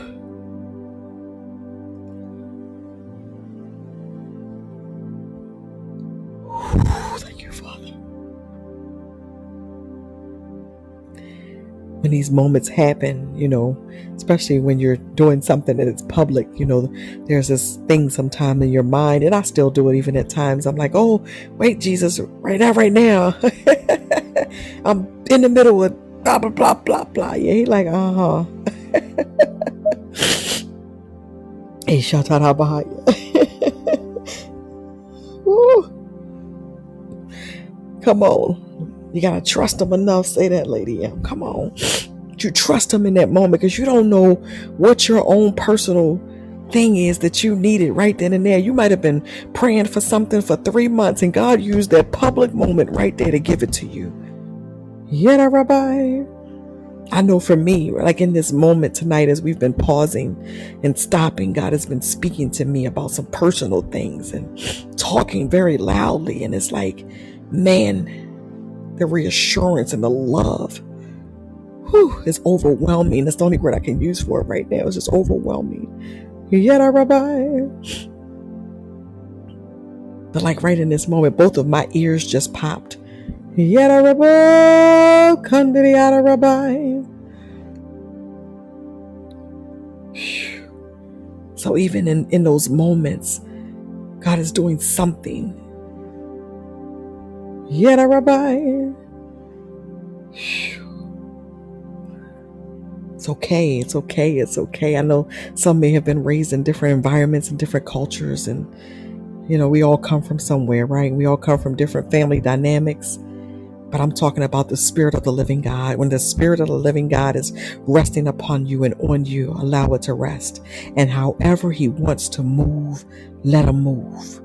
Speaker 1: these moments happen, you know, especially when you're doing something that it's public, you know, there's this thing sometime in your mind, and I still do it even at times. I'm like, oh, wait, Jesus, right now, right now. I'm in the middle of blah, blah, blah, blah, blah. Yeah, he like, uh huh. Hey, shout out Come on. You gotta trust him enough. Say that, lady. M. Come on. You trust him in that moment because you don't know what your own personal thing is that you needed right then and there. You might have been praying for something for three months, and God used that public moment right there to give it to you. Yeah, Rabbi. I know for me, like in this moment tonight, as we've been pausing and stopping, God has been speaking to me about some personal things and talking very loudly. And it's like, man, the reassurance and the love whew, is overwhelming. That's the only word I can use for it right now. It's just overwhelming. Yet, Rabbi. But like right in this moment, both of my ears just popped. Yet Yada Rabbi, Kandiri Yada Rabbi. So even in, in those moments, God is doing something. Yet Yada Rabbi. It's okay. It's okay. It's okay. I know some may have been raised in different environments and different cultures, and you know, we all come from somewhere, right? We all come from different family dynamics. But I'm talking about the Spirit of the living God. When the Spirit of the living God is resting upon you and on you, allow it to rest. And however He wants to move, let Him move.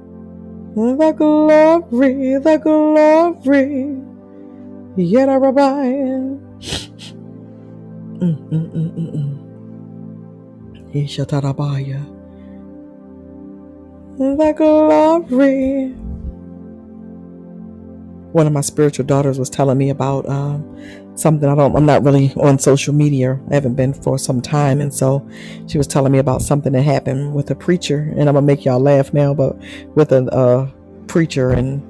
Speaker 1: The glory, the glory. Yet I. Mm, mm, mm, Ishatarabaya. The glory. One of my spiritual daughters was telling me about um, something I don't I'm not really on social media. I haven't been for some time. And so she was telling me about something that happened with a preacher. And I'm gonna make y'all laugh now, but with a preacher. And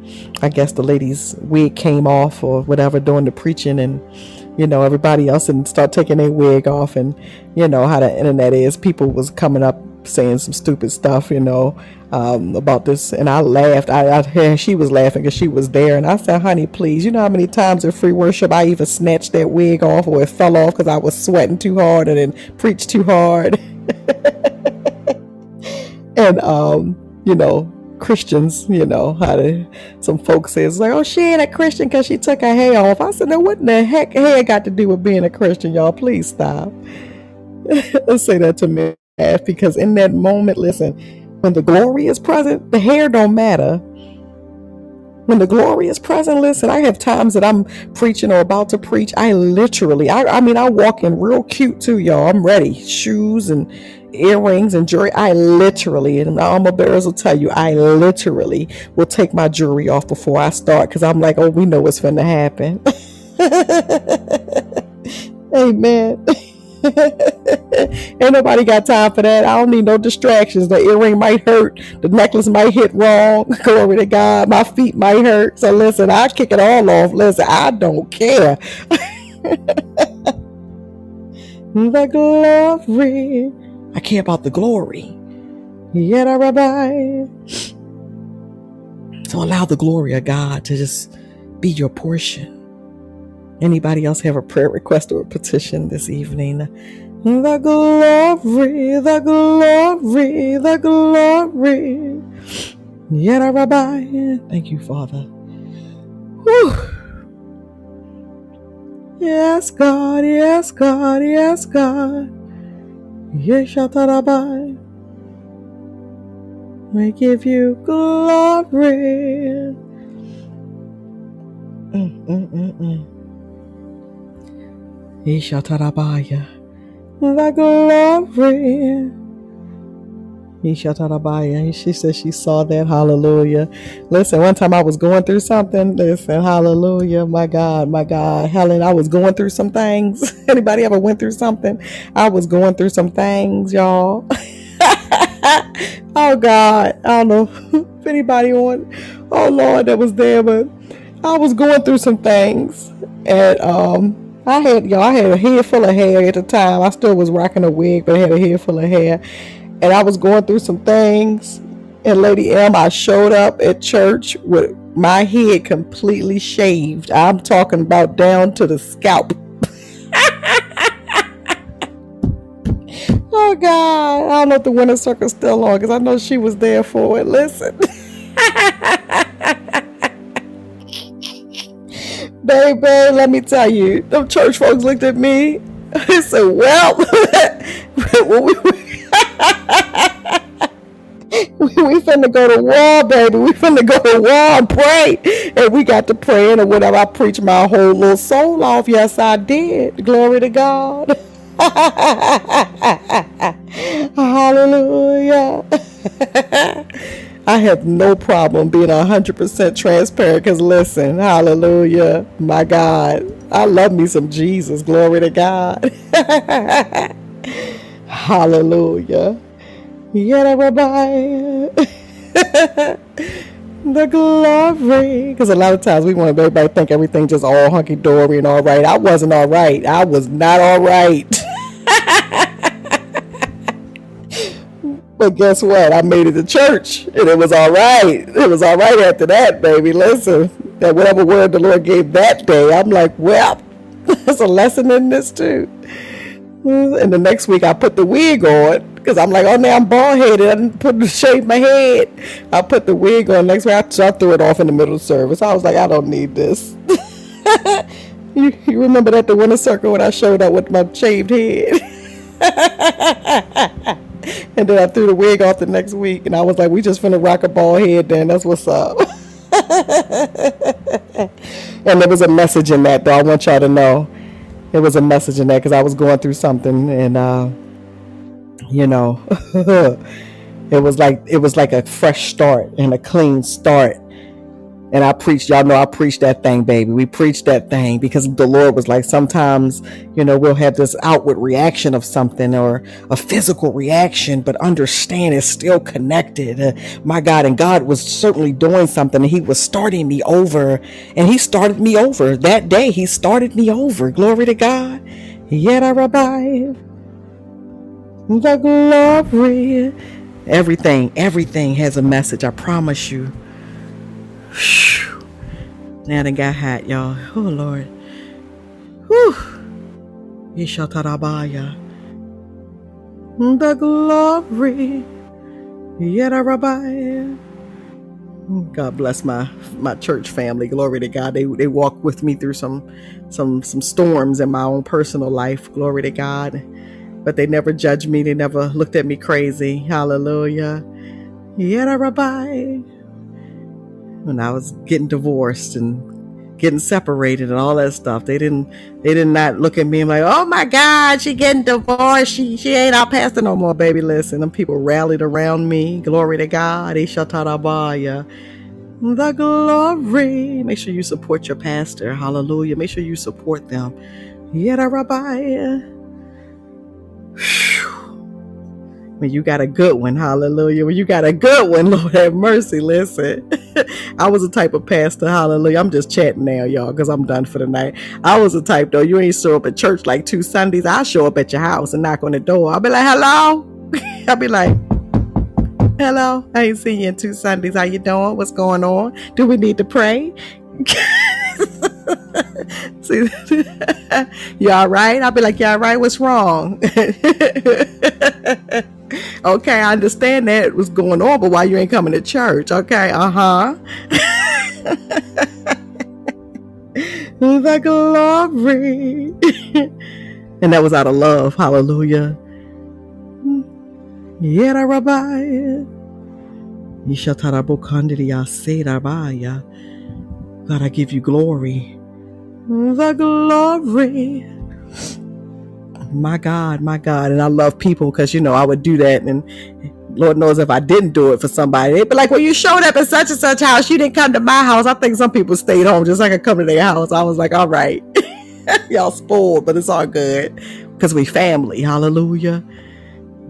Speaker 1: I guess the lady's wig came off or whatever during the preaching. And you know everybody else and start taking their wig off and you know how the internet is people was coming up saying some stupid stuff you know um, about this, and I laughed. I, I she was laughing because she was there, and I said, "Honey, please, you know how many times in free worship I even snatched that wig off or it fell off because I was sweating too hard and then preached too hard." and um, you know, Christians, you know, how to, some folks say it's like, oh, she ain't a Christian because she took her hair off. I said, now what in the heck hair got to do with being a Christian, y'all? Please stop. Say that to me because in that moment, listen, when the glory is present, the hair don't matter. When the glory is present, listen, I have times that I'm preaching or about to preach. I literally, I, I mean, I walk in real cute too, y'all. I'm ready. Shoes and earrings and jewelry. I literally, and my armor bearers will tell you, I literally will take my jewelry off before I start because I'm like, oh, we know what's going to happen. Amen. Ain't nobody got time for that. I don't need no distractions. The earring might hurt. The necklace might hit wrong. Glory to God. My feet might hurt. So listen, I kick it all off. Listen, I don't care. the glory. I care about the glory. Yet I rabbi. So allow the glory of God to just be your portion. Anybody else have a prayer request or a petition this evening? The glory, the glory, the glory. Yet a rabbi. Thank you, Father. Whew. Yes, God, yes, God, yes, God. Yes, Rabbi. We give you glory. Mm, mm, mm, mm. Ishatarabaya. The glory. She said she saw that. Hallelujah. Listen, one time I was going through something. Listen, hallelujah. My God, my God. Helen, I was going through some things. Anybody ever went through something? I was going through some things, y'all. oh God. I don't know if anybody on oh Lord that was there, but I was going through some things. And um I had y'all I had a head full of hair at the time. I still was rocking a wig, but I had a head full of hair. And I was going through some things. And Lady M, I showed up at church with my head completely shaved. I'm talking about down to the scalp. oh God. I don't know if the winner circle's still on because I know she was there for it. Listen. baby, let me tell you, them church folks looked at me and said, well, we, we we finna go to war, baby. We finna go to war and pray. And we got to praying or whatever. I preached my whole little soul off. Yes, I did. Glory to God. Hallelujah. I have no problem being 100% transparent because listen, hallelujah, my God, I love me some Jesus. Glory to God. Hallelujah. Yet everybody. the glory. Because a lot of times we want everybody to think everything just all hunky dory and all right. I wasn't all right. I was not all right. But guess what? I made it to church and it was all right. It was all right after that, baby. Listen, that whatever word the Lord gave that day, I'm like, well, there's a lesson in this too. Mm, and the next week I put the wig on because I'm like, oh, now I'm bald headed. I didn't put the shave my head. I put the wig on. Next week I, I threw it off in the middle of service. I was like, I don't need this. you, you remember that the winter circle when I showed up with my shaved head? and then I threw the wig off the next week, and I was like, "We just finna rock a bald head, then. That's what's up." and there was a message in that, though. I want y'all to know, there was a message in that because I was going through something, and uh, you know, it was like it was like a fresh start and a clean start and I preached, y'all know I preached that thing, baby. We preached that thing because the Lord was like, sometimes, you know, we'll have this outward reaction of something or a physical reaction, but understand it's still connected. Uh, my God, and God was certainly doing something and He was starting me over. And He started me over that day. He started me over. Glory to God. Yet I revive the glory. Everything, everything has a message. I promise you. Whew. Now they got hot, y'all. Oh Lord. Whew. Ishatarabaya. The glory. Yetarabaya. God bless my my church family. Glory to God. They they walk with me through some some some storms in my own personal life. Glory to God. But they never judged me. They never looked at me crazy. Hallelujah. Yetarabaya when I was getting divorced and getting separated and all that stuff. They didn't they did not look at me and like, oh my God, she getting divorced. She she ain't our pastor no more, baby. Listen, them people rallied around me. Glory to God. Ishatarabaya. The glory. Make sure you support your pastor. Hallelujah. Make sure you support them. Yada Rabbi when you got a good one, hallelujah. When you got a good one, Lord have mercy. Listen, I was a type of pastor, hallelujah. I'm just chatting now, y'all, because I'm done for the night. I was a type, though, you ain't show up at church like two Sundays. I'll show up at your house and knock on the door. I'll be like, hello. I'll be like, hello. I ain't seen you in two Sundays. How you doing? What's going on? Do we need to pray? See, you all right? I'll be like, you all right? What's wrong? okay, I understand that was going on, but why you ain't coming to church? Okay, uh huh. the glory. and that was out of love. Hallelujah. Yishatarabokandriya serabaya. God, I give you glory. The glory my God, my God. And I love people because, you know, I would do that. And Lord knows if I didn't do it for somebody, they'd be like, well, you showed up at such and such house. You didn't come to my house. I think some people stayed home just like I come to their house. I was like, all right, y'all spoiled, but it's all good because we family. Hallelujah.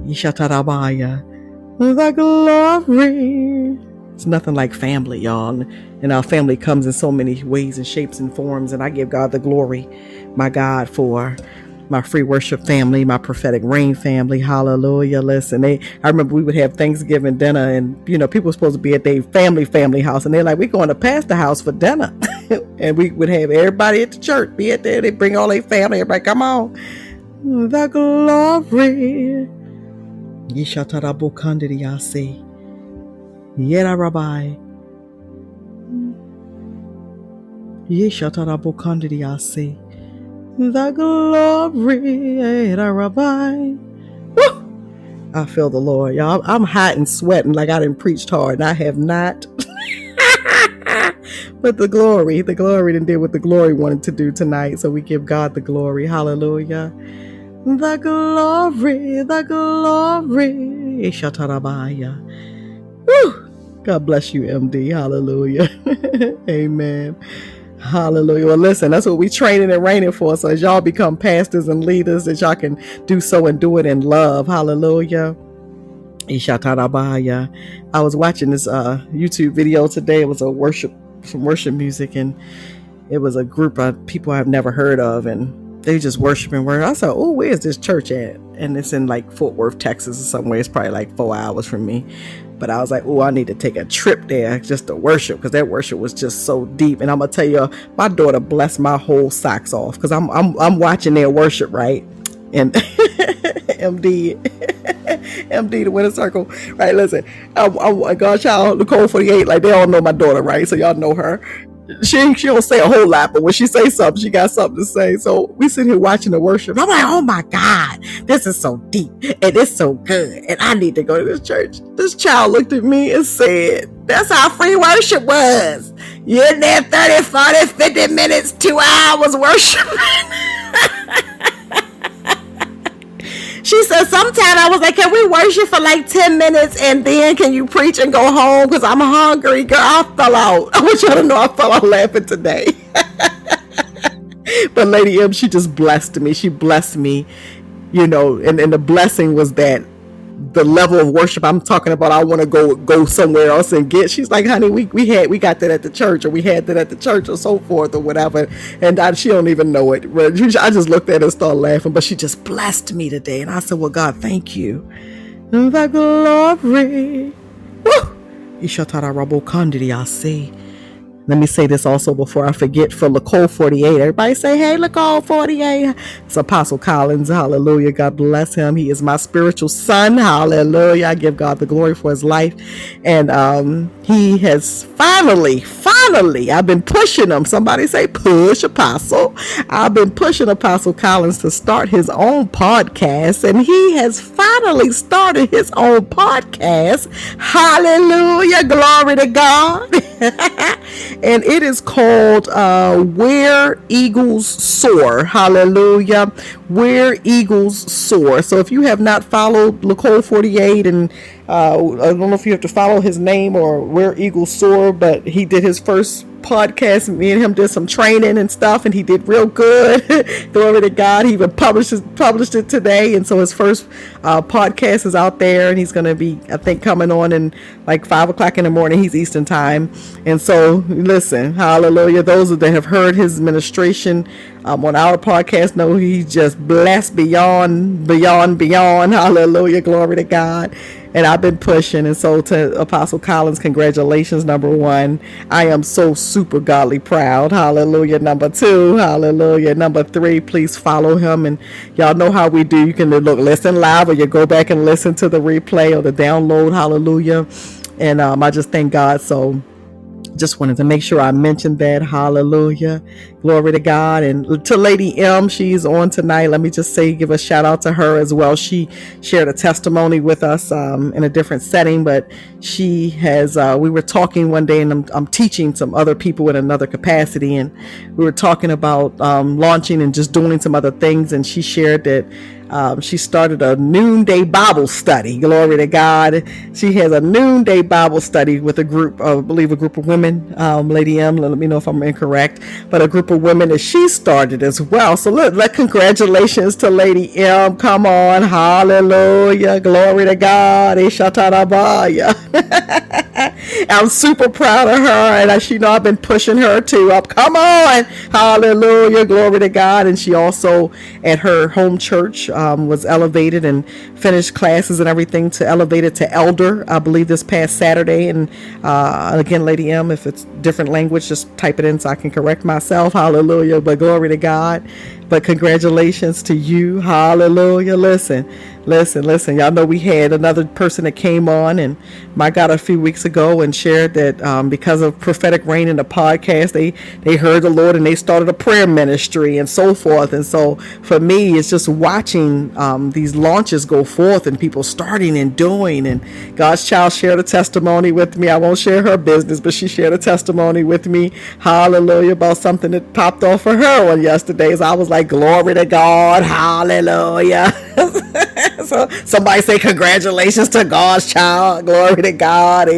Speaker 1: Yishatarabaya. The glory. It's nothing like family, y'all. And our family comes in so many ways and shapes and forms. And I give God the glory, my God, for my free worship family, my prophetic Reign family. Hallelujah. Listen, they, I remember we would have Thanksgiving dinner and, you know, people were supposed to be at their family, family house. And they're like, we're going to pastor house for dinner. and we would have everybody at the church be at there. They bring all their family. Everybody, come on. The glory. Yishatarabukandidiyase. Yera Rabbi. Yishatarabukandidiyase the glory, Rabbi. Woo! I feel the Lord. Y'all, I'm hot and sweating like I didn't preached hard, and I have not. but the glory, the glory didn't do what the glory wanted to do tonight. So we give God the glory. Hallelujah. The glory, the glory. Ishatarabaya. Woo. God bless you, MD. Hallelujah. Amen. Hallelujah. Well, listen, that's what we training and reigning for. So as y'all become pastors and leaders, that y'all can do so and do it in love. Hallelujah. I was watching this uh, YouTube video today. It was a worship, some worship music, and it was a group of people I've never heard of, and they just worshiping word. I said, "Oh, where's this church at?" And it's in like Fort Worth, Texas, or somewhere. It's probably like four hours from me. But I was like, oh, I need to take a trip there just to worship because that worship was just so deep. And I'm gonna tell you, my daughter blessed my whole socks off because I'm I'm I'm watching their worship right, and MD MD the winner circle right. Listen, I'm, I'm Godchild Nicole 48 like they all know my daughter right, so y'all know her she she don't say a whole lot, but when she say something, she got something to say. So we sit here watching the worship. I'm like, oh my God, this is so deep and it's so good, and I need to go to this church. This child looked at me and said, "That's how free worship was. You're in there 30, 40, 50 minutes, two hours worshiping." She said, sometime I was like, can we worship for like 10 minutes and then can you preach and go home? Because I'm hungry. Girl, I fell out. I want y'all to know I fell out laughing today. but Lady M, she just blessed me. She blessed me, you know, and, and the blessing was that the level of worship I'm talking about, I want to go go somewhere else and get. She's like, honey, we, we had we got that at the church, or we had that at the church, or so forth, or whatever. And I, she don't even know it. But I just looked at her and started laughing. But she just blessed me today, and I said, well, God, thank you. The glory. Woo! I see. Let me say this also before I forget for Lacole 48. Everybody say, hey, Lacole 48. It's Apostle Collins. Hallelujah. God bless him. He is my spiritual son. Hallelujah. I give God the glory for his life. And um, he has finally, finally, I've been pushing him. Somebody say, push Apostle. I've been pushing Apostle Collins to start his own podcast. And he has finally started his own podcast. Hallelujah. Glory to God. and it is called uh, Where Eagles Soar. Hallelujah. Where Eagles Soar. So if you have not followed Lacole 48 and uh, I don't know if you have to follow his name or Where Eagles Soar, but he did his first podcast. Me and him did some training and stuff, and he did real good. Glory to God. He even published published it today, and so his first uh, podcast is out there, and he's going to be, I think, coming on in like five o'clock in the morning. He's Eastern time, and so listen, Hallelujah. Those that have heard his ministration um, on our podcast know he's just blessed beyond, beyond, beyond. Hallelujah. Glory to God and I've been pushing. And so to Apostle Collins, congratulations, number one. I am so super godly proud. Hallelujah. Number two, hallelujah. Number three, please follow him. And y'all know how we do. You can look, listen live, or you go back and listen to the replay or the download. Hallelujah. And um, I just thank God. So just wanted to make sure I mentioned that. Hallelujah. Glory to God. And to Lady M, she's on tonight. Let me just say, give a shout out to her as well. She shared a testimony with us um, in a different setting, but she has, uh, we were talking one day and I'm, I'm, teaching some other people in another capacity. And we were talking about um, launching and just doing some other things. And she shared that um, she started a noonday Bible study. Glory to God. She has a noonday Bible study with a group, of, I believe, a group of women. Um, Lady M, let me know if I'm incorrect, but a group of women that she started as well. So let, let congratulations to Lady M. Come on, Hallelujah, glory to God. I'm super proud of her, and as you know, I've been pushing her to up. Come on, Hallelujah, glory to God. And she also at her home church um, was elevated and finished classes and everything to elevate it to elder, I believe, this past Saturday. And uh, again, Lady M, if it's different language, just type it in so I can correct myself. Hallelujah. But glory to God. But congratulations to you. Hallelujah. Listen, listen, listen. Y'all know we had another person that came on and my God a few weeks ago and shared that um, because of prophetic Reign in the podcast, they they heard the Lord and they started a prayer ministry and so forth. And so for me, it's just watching um, these launches go forth and people starting and doing. And God's child shared a testimony with me. I won't share her business, but she shared a testimony with me. Hallelujah about something that popped off for her on yesterday. So I was like, glory to God. Hallelujah. so somebody say congratulations to God's child. Glory to God.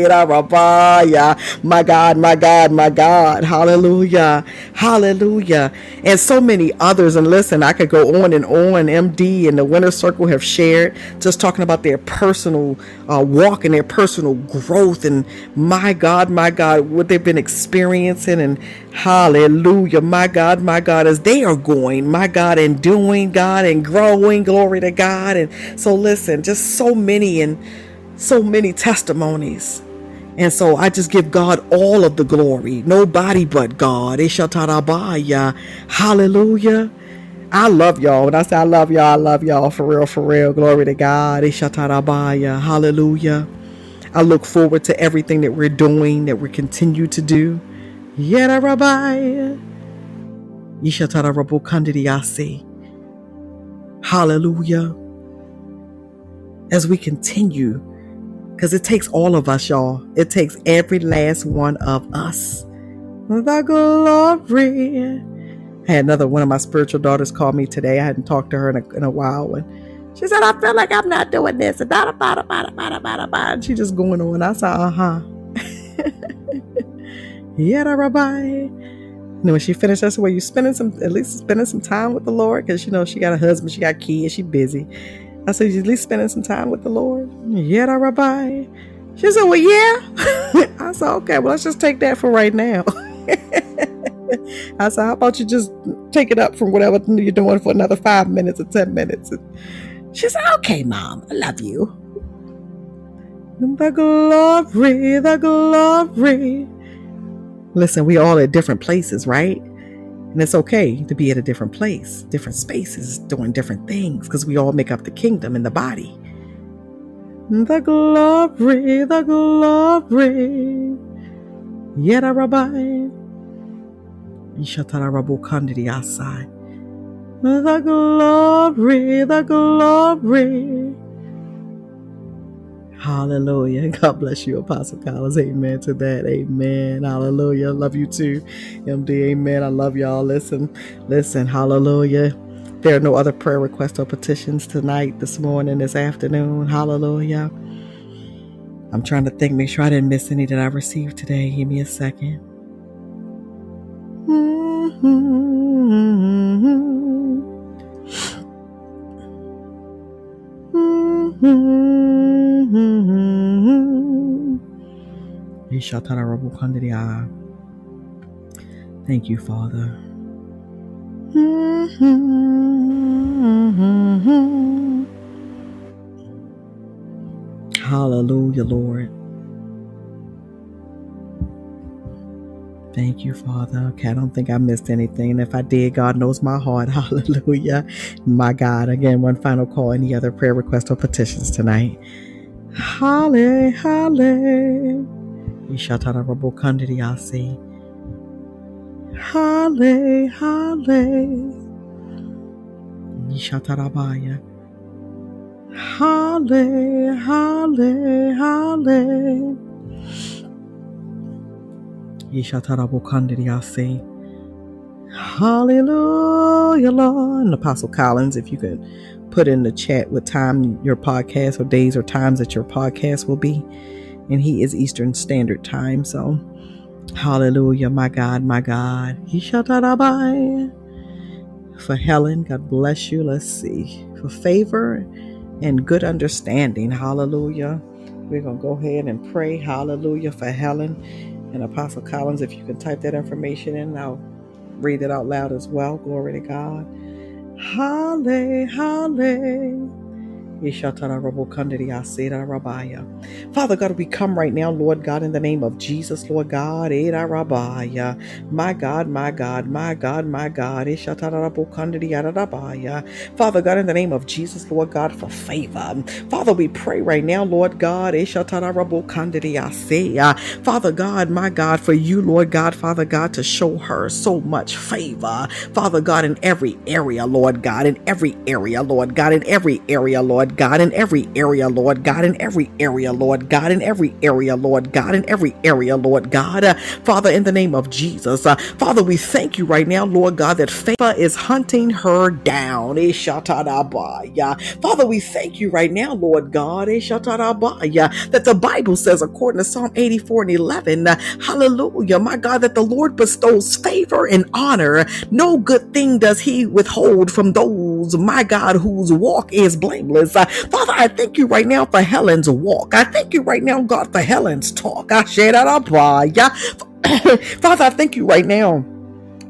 Speaker 1: My God, my God, my God. Hallelujah. Hallelujah. And so many others. And listen, I could go on and on. MD and the Winner Circle have shared just talking about their personal uh, walk and their personal growth. And my God, my God, what they've been experiencing. And hallelujah. My God, my God, as they are going, my God, and doing, God, and growing. Glory to God. And so listen, just so many and so many testimonies. And so I just give God all of the glory. Nobody but God. Hallelujah. I love y'all. When I say I love y'all, I love y'all for real, for real. Glory to God. Ishatarabaya. Hallelujah. I look forward to everything that we're doing, that we continue to do. Yera Rabbi. Ishatarabukandidiyasi. Hallelujah. As we continue, because it takes all of us, y'all. It takes every last one of us. The glory. I had another one of my spiritual daughters call me today. I hadn't talked to her in a, in a while. And she said, I feel like I'm not doing this. And. And she just going on. I said, uh huh. yeah, Rabbi. And when she finished, I said, Well, you spending some, at least spending some time with the Lord? Because, you know, she got a husband, she got kids, she busy. I said, You at least spending some time with the Lord? Yeah, Rabbi. She said, Well, yeah. I said, Okay, well, let's just take that for right now. I said, How about you just take it up from whatever you're doing for another five minutes or 10 minutes? And she said, Okay, mom, I love you. The glory, the glory. Listen, we all at different places, right? And it's okay to be at a different place, different spaces, doing different things, because we all make up the kingdom in the body. The glory, the glory. Yet rabbi. The glory, the glory. Hallelujah. God bless you, Apostle Collins. Amen to that. Amen. Hallelujah. Love you too, MD. Amen. I love y'all. Listen, listen. Hallelujah. There are no other prayer requests or petitions tonight, this morning, this afternoon. Hallelujah. I'm trying to think, make sure I didn't miss any that I received today. Give me a 2nd Thank you, Father. Hallelujah, Lord. Thank you, Father. Okay, I don't think I missed anything. And if I did, God knows my heart. Hallelujah. My God. Again, one final call. Any other prayer requests or petitions tonight? Halle, halle. Ishatara Rabu Kandidiyasi. Halle, halle. Ishatarabaya. Halle, halle, halle. Hallelujah, Lord. And Apostle Collins, if you could put in the chat what time your podcast or days or times that your podcast will be. And he is Eastern Standard Time. So, hallelujah, my God, my God. Ishatarabai. For Helen, God bless you. Let's see. For favor and good understanding. Hallelujah. We're going to go ahead and pray. Hallelujah for Helen and Apostle Collins. If you can type that information in, I'll read it out loud as well. Glory to God. Halle, halle. Father God, we come right now, Lord God, in the name of Jesus, Lord God. My God, my God, my God, my God. Father God, in the name of Jesus, Lord God, for favor. Father, we pray right now, Lord God. Father God, my God, for you, Lord God, Father God, to show her so much favor. Father God, in every area, Lord God, in every area, Lord God, in every area, Lord God, in every area, Lord God, in every area, Lord God, in every area, Lord God, in every area, Lord God. Uh, Father, in the name of Jesus, uh, Father, we thank you right now, Lord God, that favor is hunting her down. Father, we thank you right now, Lord God, that the Bible says, according to Psalm 84 and 11, uh, hallelujah, my God, that the Lord bestows favor and honor. No good thing does he withhold from those, my God, whose walk is blameless. Uh, Father, I thank you right now for Helen's walk. I thank you right now, God, for Helen's talk. I share that up. Father, I thank you right now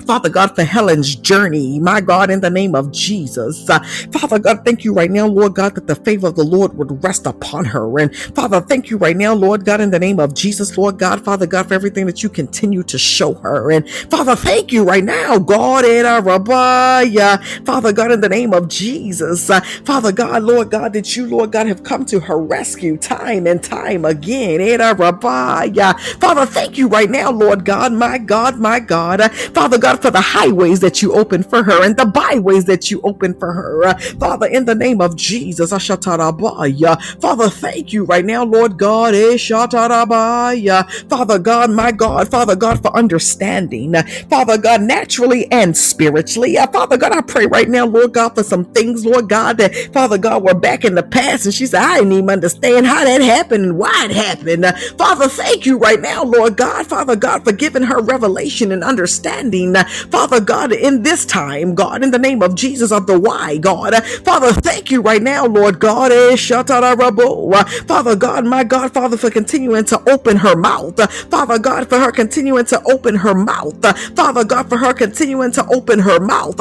Speaker 1: Father God, for Helen's journey, my God, in the name of Jesus. Uh, Father God, thank you right now, Lord God, that the favor of the Lord would rest upon her. And Father, thank you right now, Lord God, in the name of Jesus, Lord God, Father God, for everything that you continue to show her. And Father, thank you right now, God, in our Father God, in the name of Jesus. Uh, Father God, Lord God, that you, Lord God, have come to her rescue time and time again. Father, thank you right now, Lord God, my God, my God. Uh, Father God, God, for the highways that you open for her and the byways that you open for her. Father, in the name of Jesus, Father, thank you right now, Lord God. Father God, my God, Father God, for understanding. Father God, naturally and spiritually. Father God, I pray right now, Lord God, for some things, Lord God, that Father God we're back in the past. And she said, I didn't even understand how that happened and why it happened. Father, thank you right now, Lord God, Father God, for giving her revelation and understanding. Father God, in this time, God, in the name of Jesus of the why, God, Father, thank you right now, Lord God, eh, Father God, my God, Father, for continuing to open her mouth, Father God, for her continuing to open her mouth, Father God, for her continuing to open her mouth,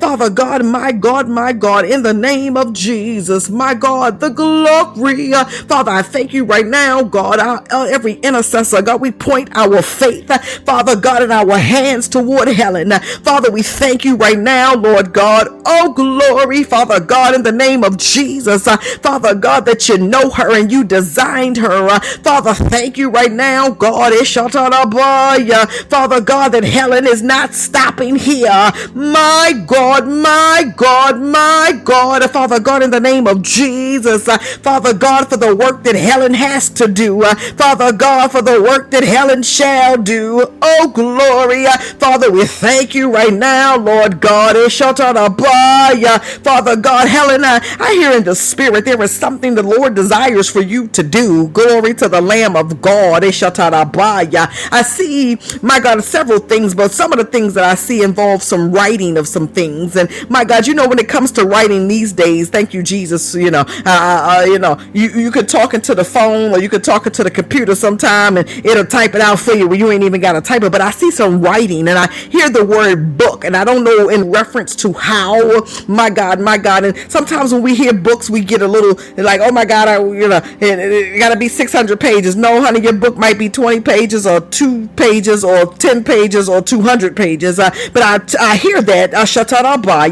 Speaker 1: Father God, my God, my God, in the name of Jesus, my God, the glory, Father, I thank you right now, God, our, every intercessor, God, we point our faith, Father God, and our our hands toward Helen. Father, we thank you right now, Lord God. Oh, glory, Father God, in the name of Jesus. Uh, Father God, that you know her and you designed her. Uh, Father, thank you right now, God. Boy. Father God, that Helen is not stopping here. My God, my God, my God. Father God, in the name of Jesus. Uh, Father God, for the work that Helen has to do. Uh, Father God, for the work that Helen shall do. Oh, glory glory. Father, we thank you right now, Lord God. Father God, Helena, I hear in the spirit there is something the Lord desires for you to do. Glory to the Lamb of God. I see, my God, several things, but some of the things that I see involve some writing of some things. And my God, you know, when it comes to writing these days, thank you, Jesus. You know, uh, uh, uh you know, you, you could talk into the phone or you could talk into the computer sometime and it'll type it out for you where you ain't even got to type it. But I see some writing and I hear the word book and I don't know in reference to how. My God my God. And sometimes when we hear books we get a little like oh my God I you know it, it gotta be 600 pages. No honey your book might be 20 pages or two pages or 10 pages or 200 pages. Uh, but I, I hear that uh,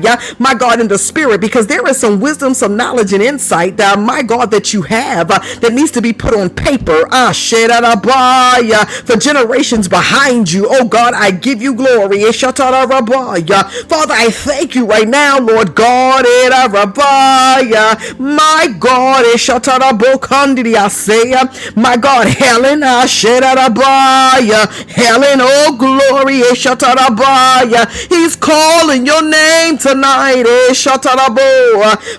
Speaker 1: yeah, my God in the spirit because there is some wisdom some knowledge and insight uh, my God that you have uh, that needs to be put on paper. Uh, for generations behind you oh God God, I give you glory. Father, I thank you right now, Lord God. My God, my God, Helen, Helen, oh glory, He's calling your name tonight.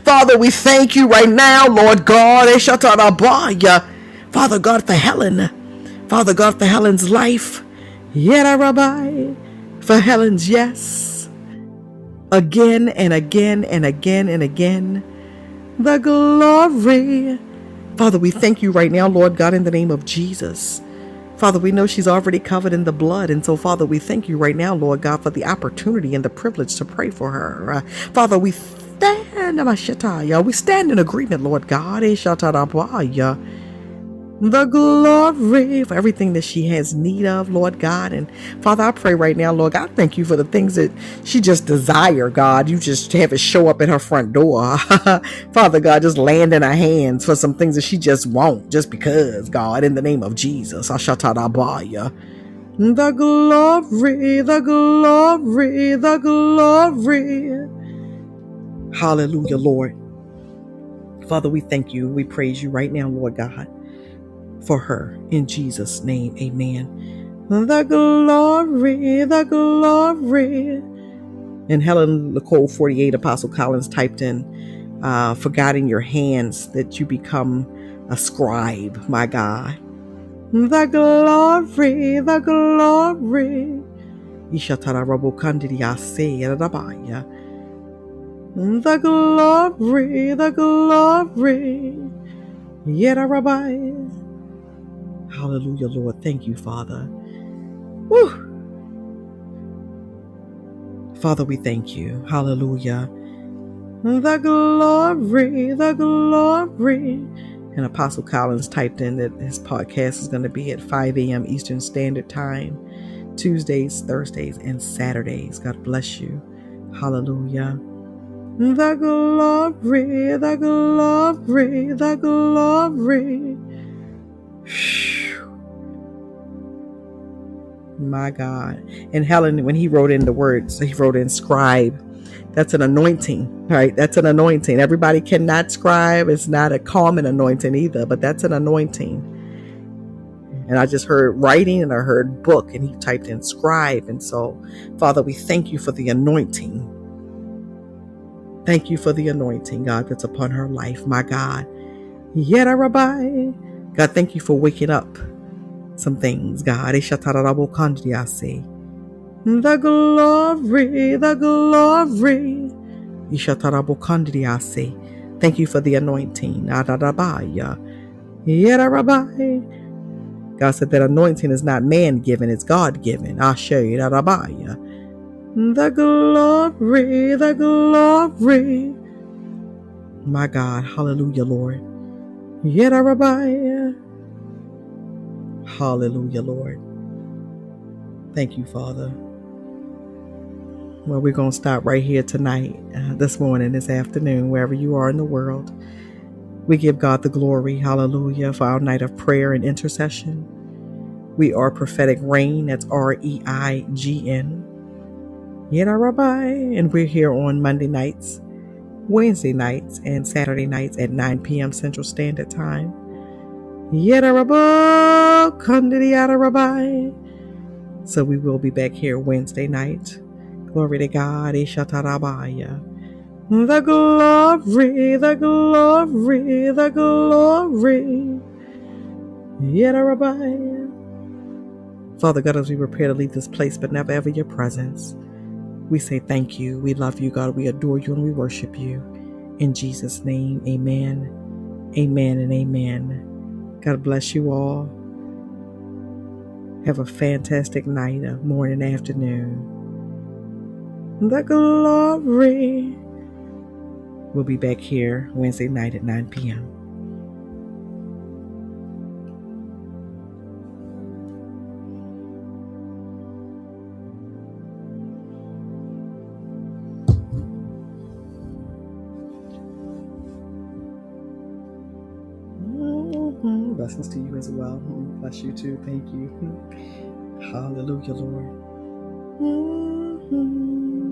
Speaker 1: Father, we thank you right now, Lord God. Father God, for Helen. Father God, for Helen's life. Yet a rabbi for Helen's yes. Again and again and again and again. The glory. Father, we thank you right now, Lord God, in the name of Jesus. Father, we know she's already covered in the blood. And so, Father, we thank you right now, Lord God, for the opportunity and the privilege to pray for her. Uh, Father, we thank We stand in agreement, Lord God. The glory for everything that she has need of, Lord God. And Father, I pray right now, Lord God, thank you for the things that she just desire, God. You just have it show up at her front door. Father God, just land in her hands for some things that she just won't, just because, God, in the name of Jesus. Ashatarabaya. The glory, the glory, the glory. Hallelujah, Lord. Father, we thank you. We praise you right now, Lord God, for her. In Jesus' name, amen. The glory, the glory. And Helen Nicole 48, Apostle Collins typed in, uh, for in your hands that you become a scribe, my God. The glory, the glory. The glory, the glory. Yet a Rabbi. Hallelujah, Lord. Thank you, Father. Woo. Father, we thank you. Hallelujah. The glory, the glory. And Apostle Collins typed in that his podcast is going to be at 5 a.m. Eastern Standard Time, Tuesdays, Thursdays, and Saturdays. God bless you. Hallelujah. The glory, the glory, the glory. My God. And Helen, when he wrote in the words, he wrote in scribe that's an anointing, right? That's an anointing. Everybody cannot scribe. It's not a common anointing either, but that's an anointing. And I just heard writing and I heard book, and he typed in scribe. And so, Father, we thank you for the anointing. Thank you for the anointing, God, that's upon her life, my God. Yet, Rabbi. God, thank you for waking up some things, God. The glory, the glory. Thank you for the anointing. God said that anointing is not man given, it's God given. The glory, the glory. My God, hallelujah, Lord. Yerabai. Hallelujah, Lord. Thank you, Father. Well, we're going to stop right here tonight, uh, this morning, this afternoon, wherever you are in the world. We give God the glory, hallelujah, for our night of prayer and intercession. We are prophetic Reign, that's R E I G N. Our Rabbi, and we're here on Monday nights, Wednesday nights, and Saturday nights at 9 p.m. Central Standard Time. Rabbi, Kandidi Rabbi. So we will be back here Wednesday night Glory to God. Ishatarabaya. The glory, the glory, the glory. Yetarabaya. Father God, as we prepare to leave this place, but never ever your presence, we say thank you. We love you, God. We adore you and we worship you. In Jesus' name, amen. Amen and amen. God bless you all. Have a fantastic night, a morning, afternoon the glory. We'll be back here Wednesday night at 9 p.m. Blessings to you as well. Bless you too. Thank you. Hallelujah, Lord. Mm-hmm.